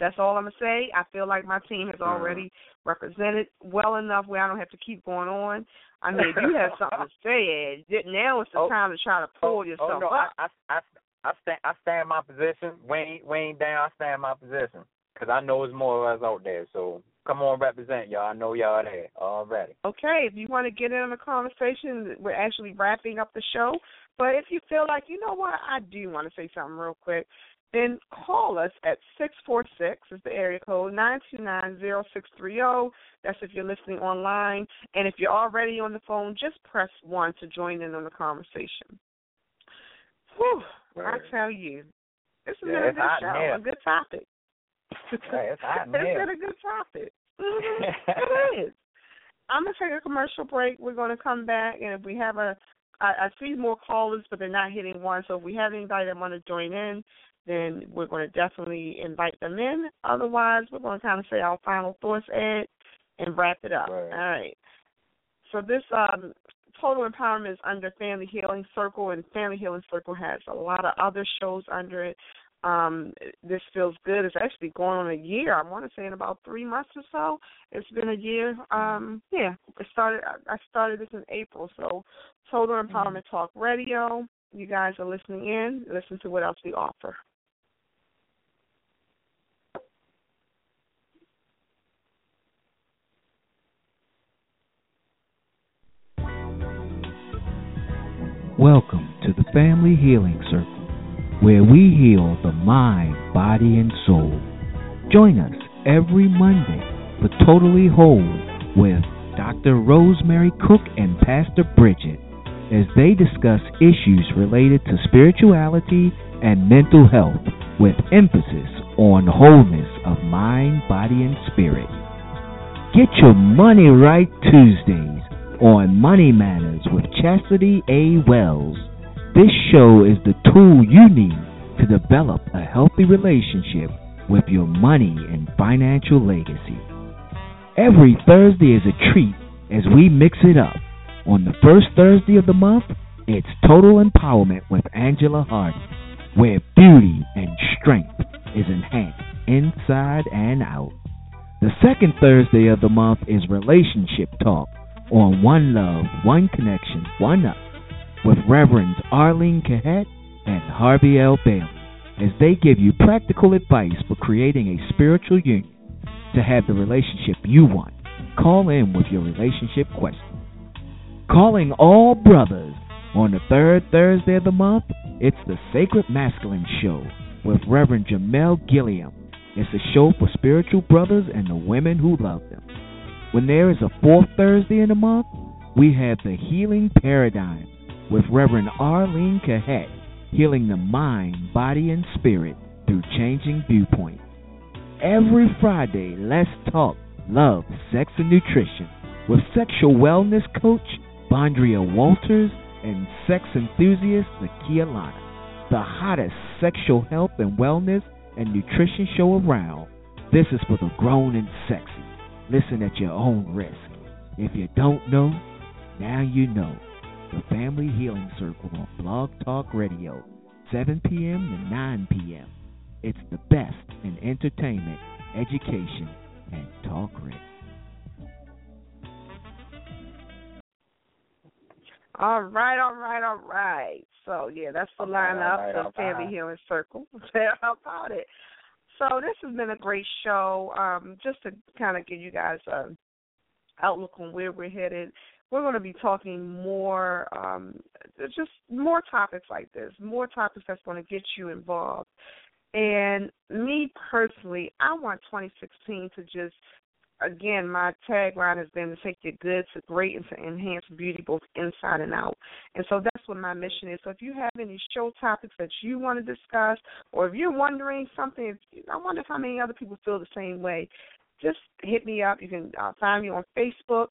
That's all I'm gonna say. I feel like my team has already represented well enough where I don't have to keep going on. I mean, if you have <laughs> something to say, now it's the Oh. time to try to oh, pull oh, yourself oh, no, up. I, I, I, I stand, I stand my position. Wayne, Wayne down. I stand my position because I know there's more of us out there. So come on, represent y'all. I know y'all there already. Okay, if you want to get in on the conversation, we're actually wrapping up the show. But if you feel like, you know what, I do want to say something real quick. then call us at 646 is the area code 9290630. That's if you're listening online. And if you're already on the phone, just press 1 to join in on the conversation. Whew, I tell you, this has Yeah, a good show, a good topic. It's hot here. been a good topic. Mhm, it is. <laughs> I'm gonna take a commercial break. We're gonna come back, and if we have a, I, I see more callers, but they're not hitting one. So if we have anybody that want to join in, then we're going to definitely invite them in. Otherwise, we're going to kind of say our final thoughts, Ed, and wrap it up. Right. All right. So this um, total empowerment is under Family Healing Circle, and Family Healing Circle has a lot of other shows under it. Um, this feels good. It's actually going on a year. I want to say in about three months or so. It's been a year. Um, yeah, it started. I I started this in April. So Total Empowerment Talk Radio. You guys are listening in. Listen to what else we offer. Welcome to the Family Healing Circle, where we heal the mind, body, and soul. Join us every Monday for Totally Whole with Dr. Rosemary Cook and Pastor Bridget as they discuss issues related to spirituality and mental health with emphasis on wholeness of mind, body, and spirit. Get your money right Tuesdays on Money Matters with Chastity A. Wells. This show is the tool you need to develop a healthy relationship with your money and financial legacy. Every Thursday is a treat as we mix it up. On the first Thursday of the month, it's Total Empowerment with Angela Hardy, where beauty and strength is enhanced inside and out. The second Thursday of the month is Relationship Talk on One Love, One Connection, One Up with Reverends Arlene Cahet and Harvey L. Bailey as they give you practical advice for creating a spiritual union to have the relationship you want. Call in with your relationship question. Calling all brothers on the third Thursday of the month, it's the Sacred Masculine Show with Reverend Jamel Gilliam. It's a show for spiritual brothers and the women who love them. When there is a fourth Thursday in the month, we have the Healing Paradigm with Reverend Arlene Cahet, healing the mind, body, and spirit through changing viewpoints. Every Friday, let's talk love, sex, and nutrition with sexual wellness coach Bondria Walters and sex enthusiast Nakia Lana, the hottest sexual health and wellness and nutrition show around. This is for the grown and sexy. Listen at your own risk. If you don't know, now you know. The Family Healing Circle on Blog Talk Radio, 7 p.m. to 9 p.m. It's the best in entertainment, education, and talk radio. All right, all right, all right. So yeah, that's the lineup, right, the Family right. Healing Circle. <laughs> How about it? So this has been a great show. Um, just to kind of give you guys a outlook on where we're headed. We're going to be talking more, um, just more topics like this, more topics that's going to get you involved. And me personally, I want 2016 to just again, my tagline has been to take your good to great and to enhance beauty both inside and out. And so that's what my mission is. So if you have any show topics that you want to discuss, or if you're wondering something, I wonder if how many other people feel the same way, just hit me up. You can uh, find me on Facebook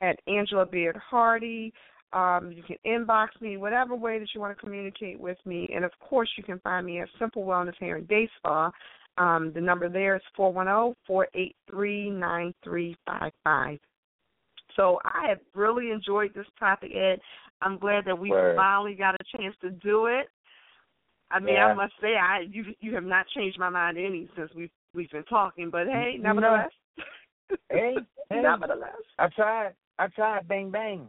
at Angela Beard Hardy. Um, you can inbox me, whatever way that you want to communicate with me. And of course, you can find me at Simple Wellness Hair and Day Spa. Um, the number there is four one zero four eight three nine three five five. So I have really enjoyed this topic, Ed. I'm glad that we Word. finally got a chance to do it. I mean, Yeah. I must say, I you you have not changed my mind any since we've we've been talking. But hey, No. nevertheless, <laughs> Hey, hey. nevertheless, I tried. I tried. Bang bang.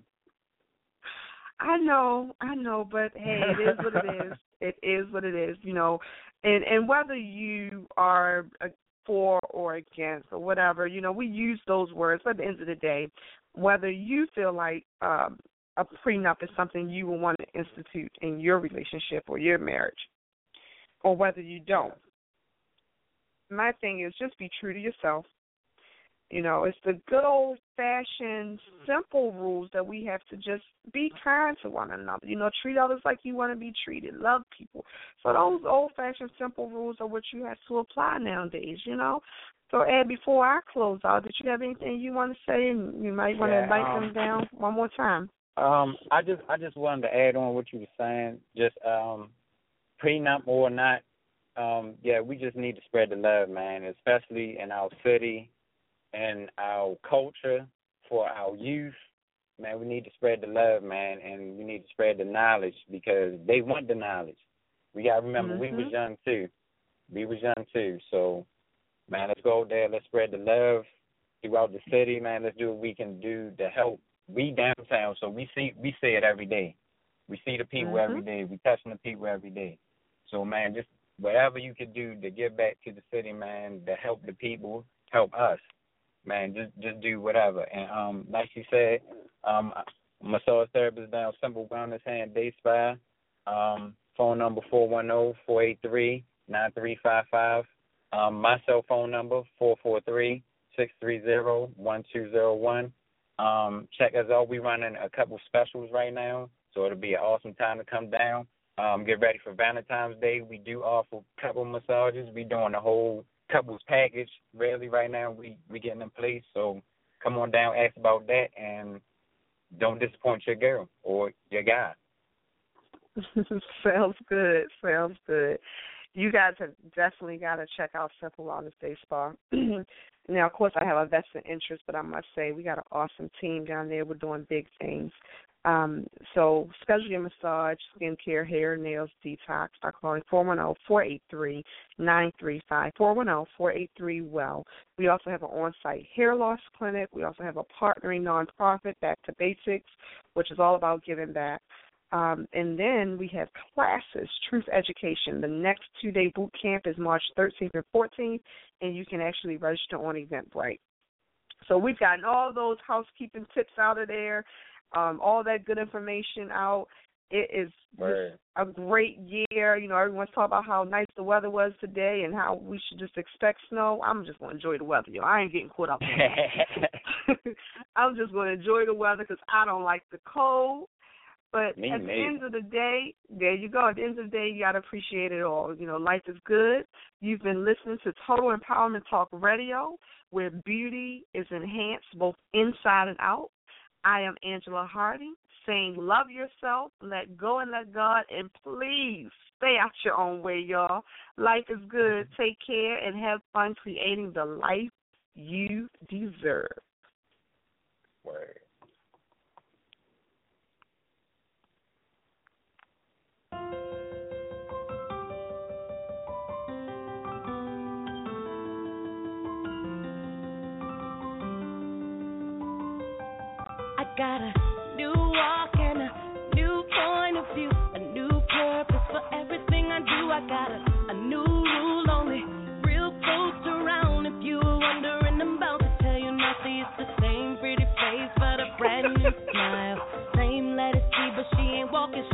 I know, I know, but hey, it is what it is. <laughs> It is what it is, you know. And and whether you are for or against or whatever, you know, we use those words. But at the end of the day, whether you feel like um, a prenup is something you will want to institute in your relationship or your marriage, or whether you don't. My thing is just be true to yourself. You know, it's the good old fashioned simple rules that we have to just be kind to one another. You know, treat others like you want to be treated. Love people. So those old fashioned simple rules are what you have to apply nowadays, you know. So Ed, before I close out, did you have anything you want to say and you might want to Yeah, invite um, them down one more time? Um, I just I just wanted to add on what you were saying. Just um, prenup or not, um, yeah, we just need to spread the love, man, especially in our city and our culture for our youth. Man, we need to spread the love, man, and we need to spread the knowledge because they want the knowledge. We gotta remember we was Mhm. young too. We was young too. So, man, let's go there. Let's spread the love throughout the city, man. Let's do what we can do to help. We downtown, so we see we see it every day. We see the people Mhm. every day. We touching the people every day. So, man, just whatever you can do to give back to the city, man, to help the people, help us, man. Just just do whatever. And um, like she said, um, massage therapist down Simple Wellness Hand Day Spa. Um, phone number four one zero four eight three nine three five five. Um, my cell phone number four four three six three zero one two zero one. Um, check us out. We running a couple specials right now, so it'll be an awesome time to come down. Um, get ready for Valentine's Day. We do offer couple massages. We doing the whole couples package. Really, right now we we getting in place. So come on down, ask about that, and don't disappoint your girl or your guy. <laughs> Sounds good. Sounds good. You guys have definitely got to check out Simple Wellness Day Spa. <clears throat> now, of course, I have a vested interest, but I must say we got an awesome team down there. We're doing big things. Um, so schedule your massage, skincare, hair, nails, detox by calling 410-483-9354, 410-483-WELL. We also have an on-site hair loss clinic. We also have a partnering nonprofit, Back to Basics, which is all about giving back. Um, and then we have classes, Truth Education. The next two day boot camp is March 13th and 14th, and you can actually register on Eventbrite. So we've gotten all those housekeeping tips out of there, um, all that good information out. It is Word. a great year. You know, everyone's talking about how nice the weather was today and how we should just expect snow. I'm just going to enjoy the weather, yo. I ain't getting caught up in. <laughs> I'm just going to enjoy the weather because I don't like the cold. But Me at the end of the day, there you go. At the end of the day, you got to appreciate it all. You know, life is good. You've been listening to Total Empowerment Talk Radio, where beauty is enhanced both inside and out. I am Angela Hardy saying, love yourself, let go and let God, and please stay out your own way, y'all. Life is good. Mm-hmm. Take care and have fun creating the life you deserve. Word. I got a new walk and a new point of view, a new purpose for everything I do. I got a, a new rule, only real folks around. If you were wondering, I'm about to tell you nothing. It's the same pretty face, but a brand new <laughs> smile. Same lettuce see, but she ain't walking,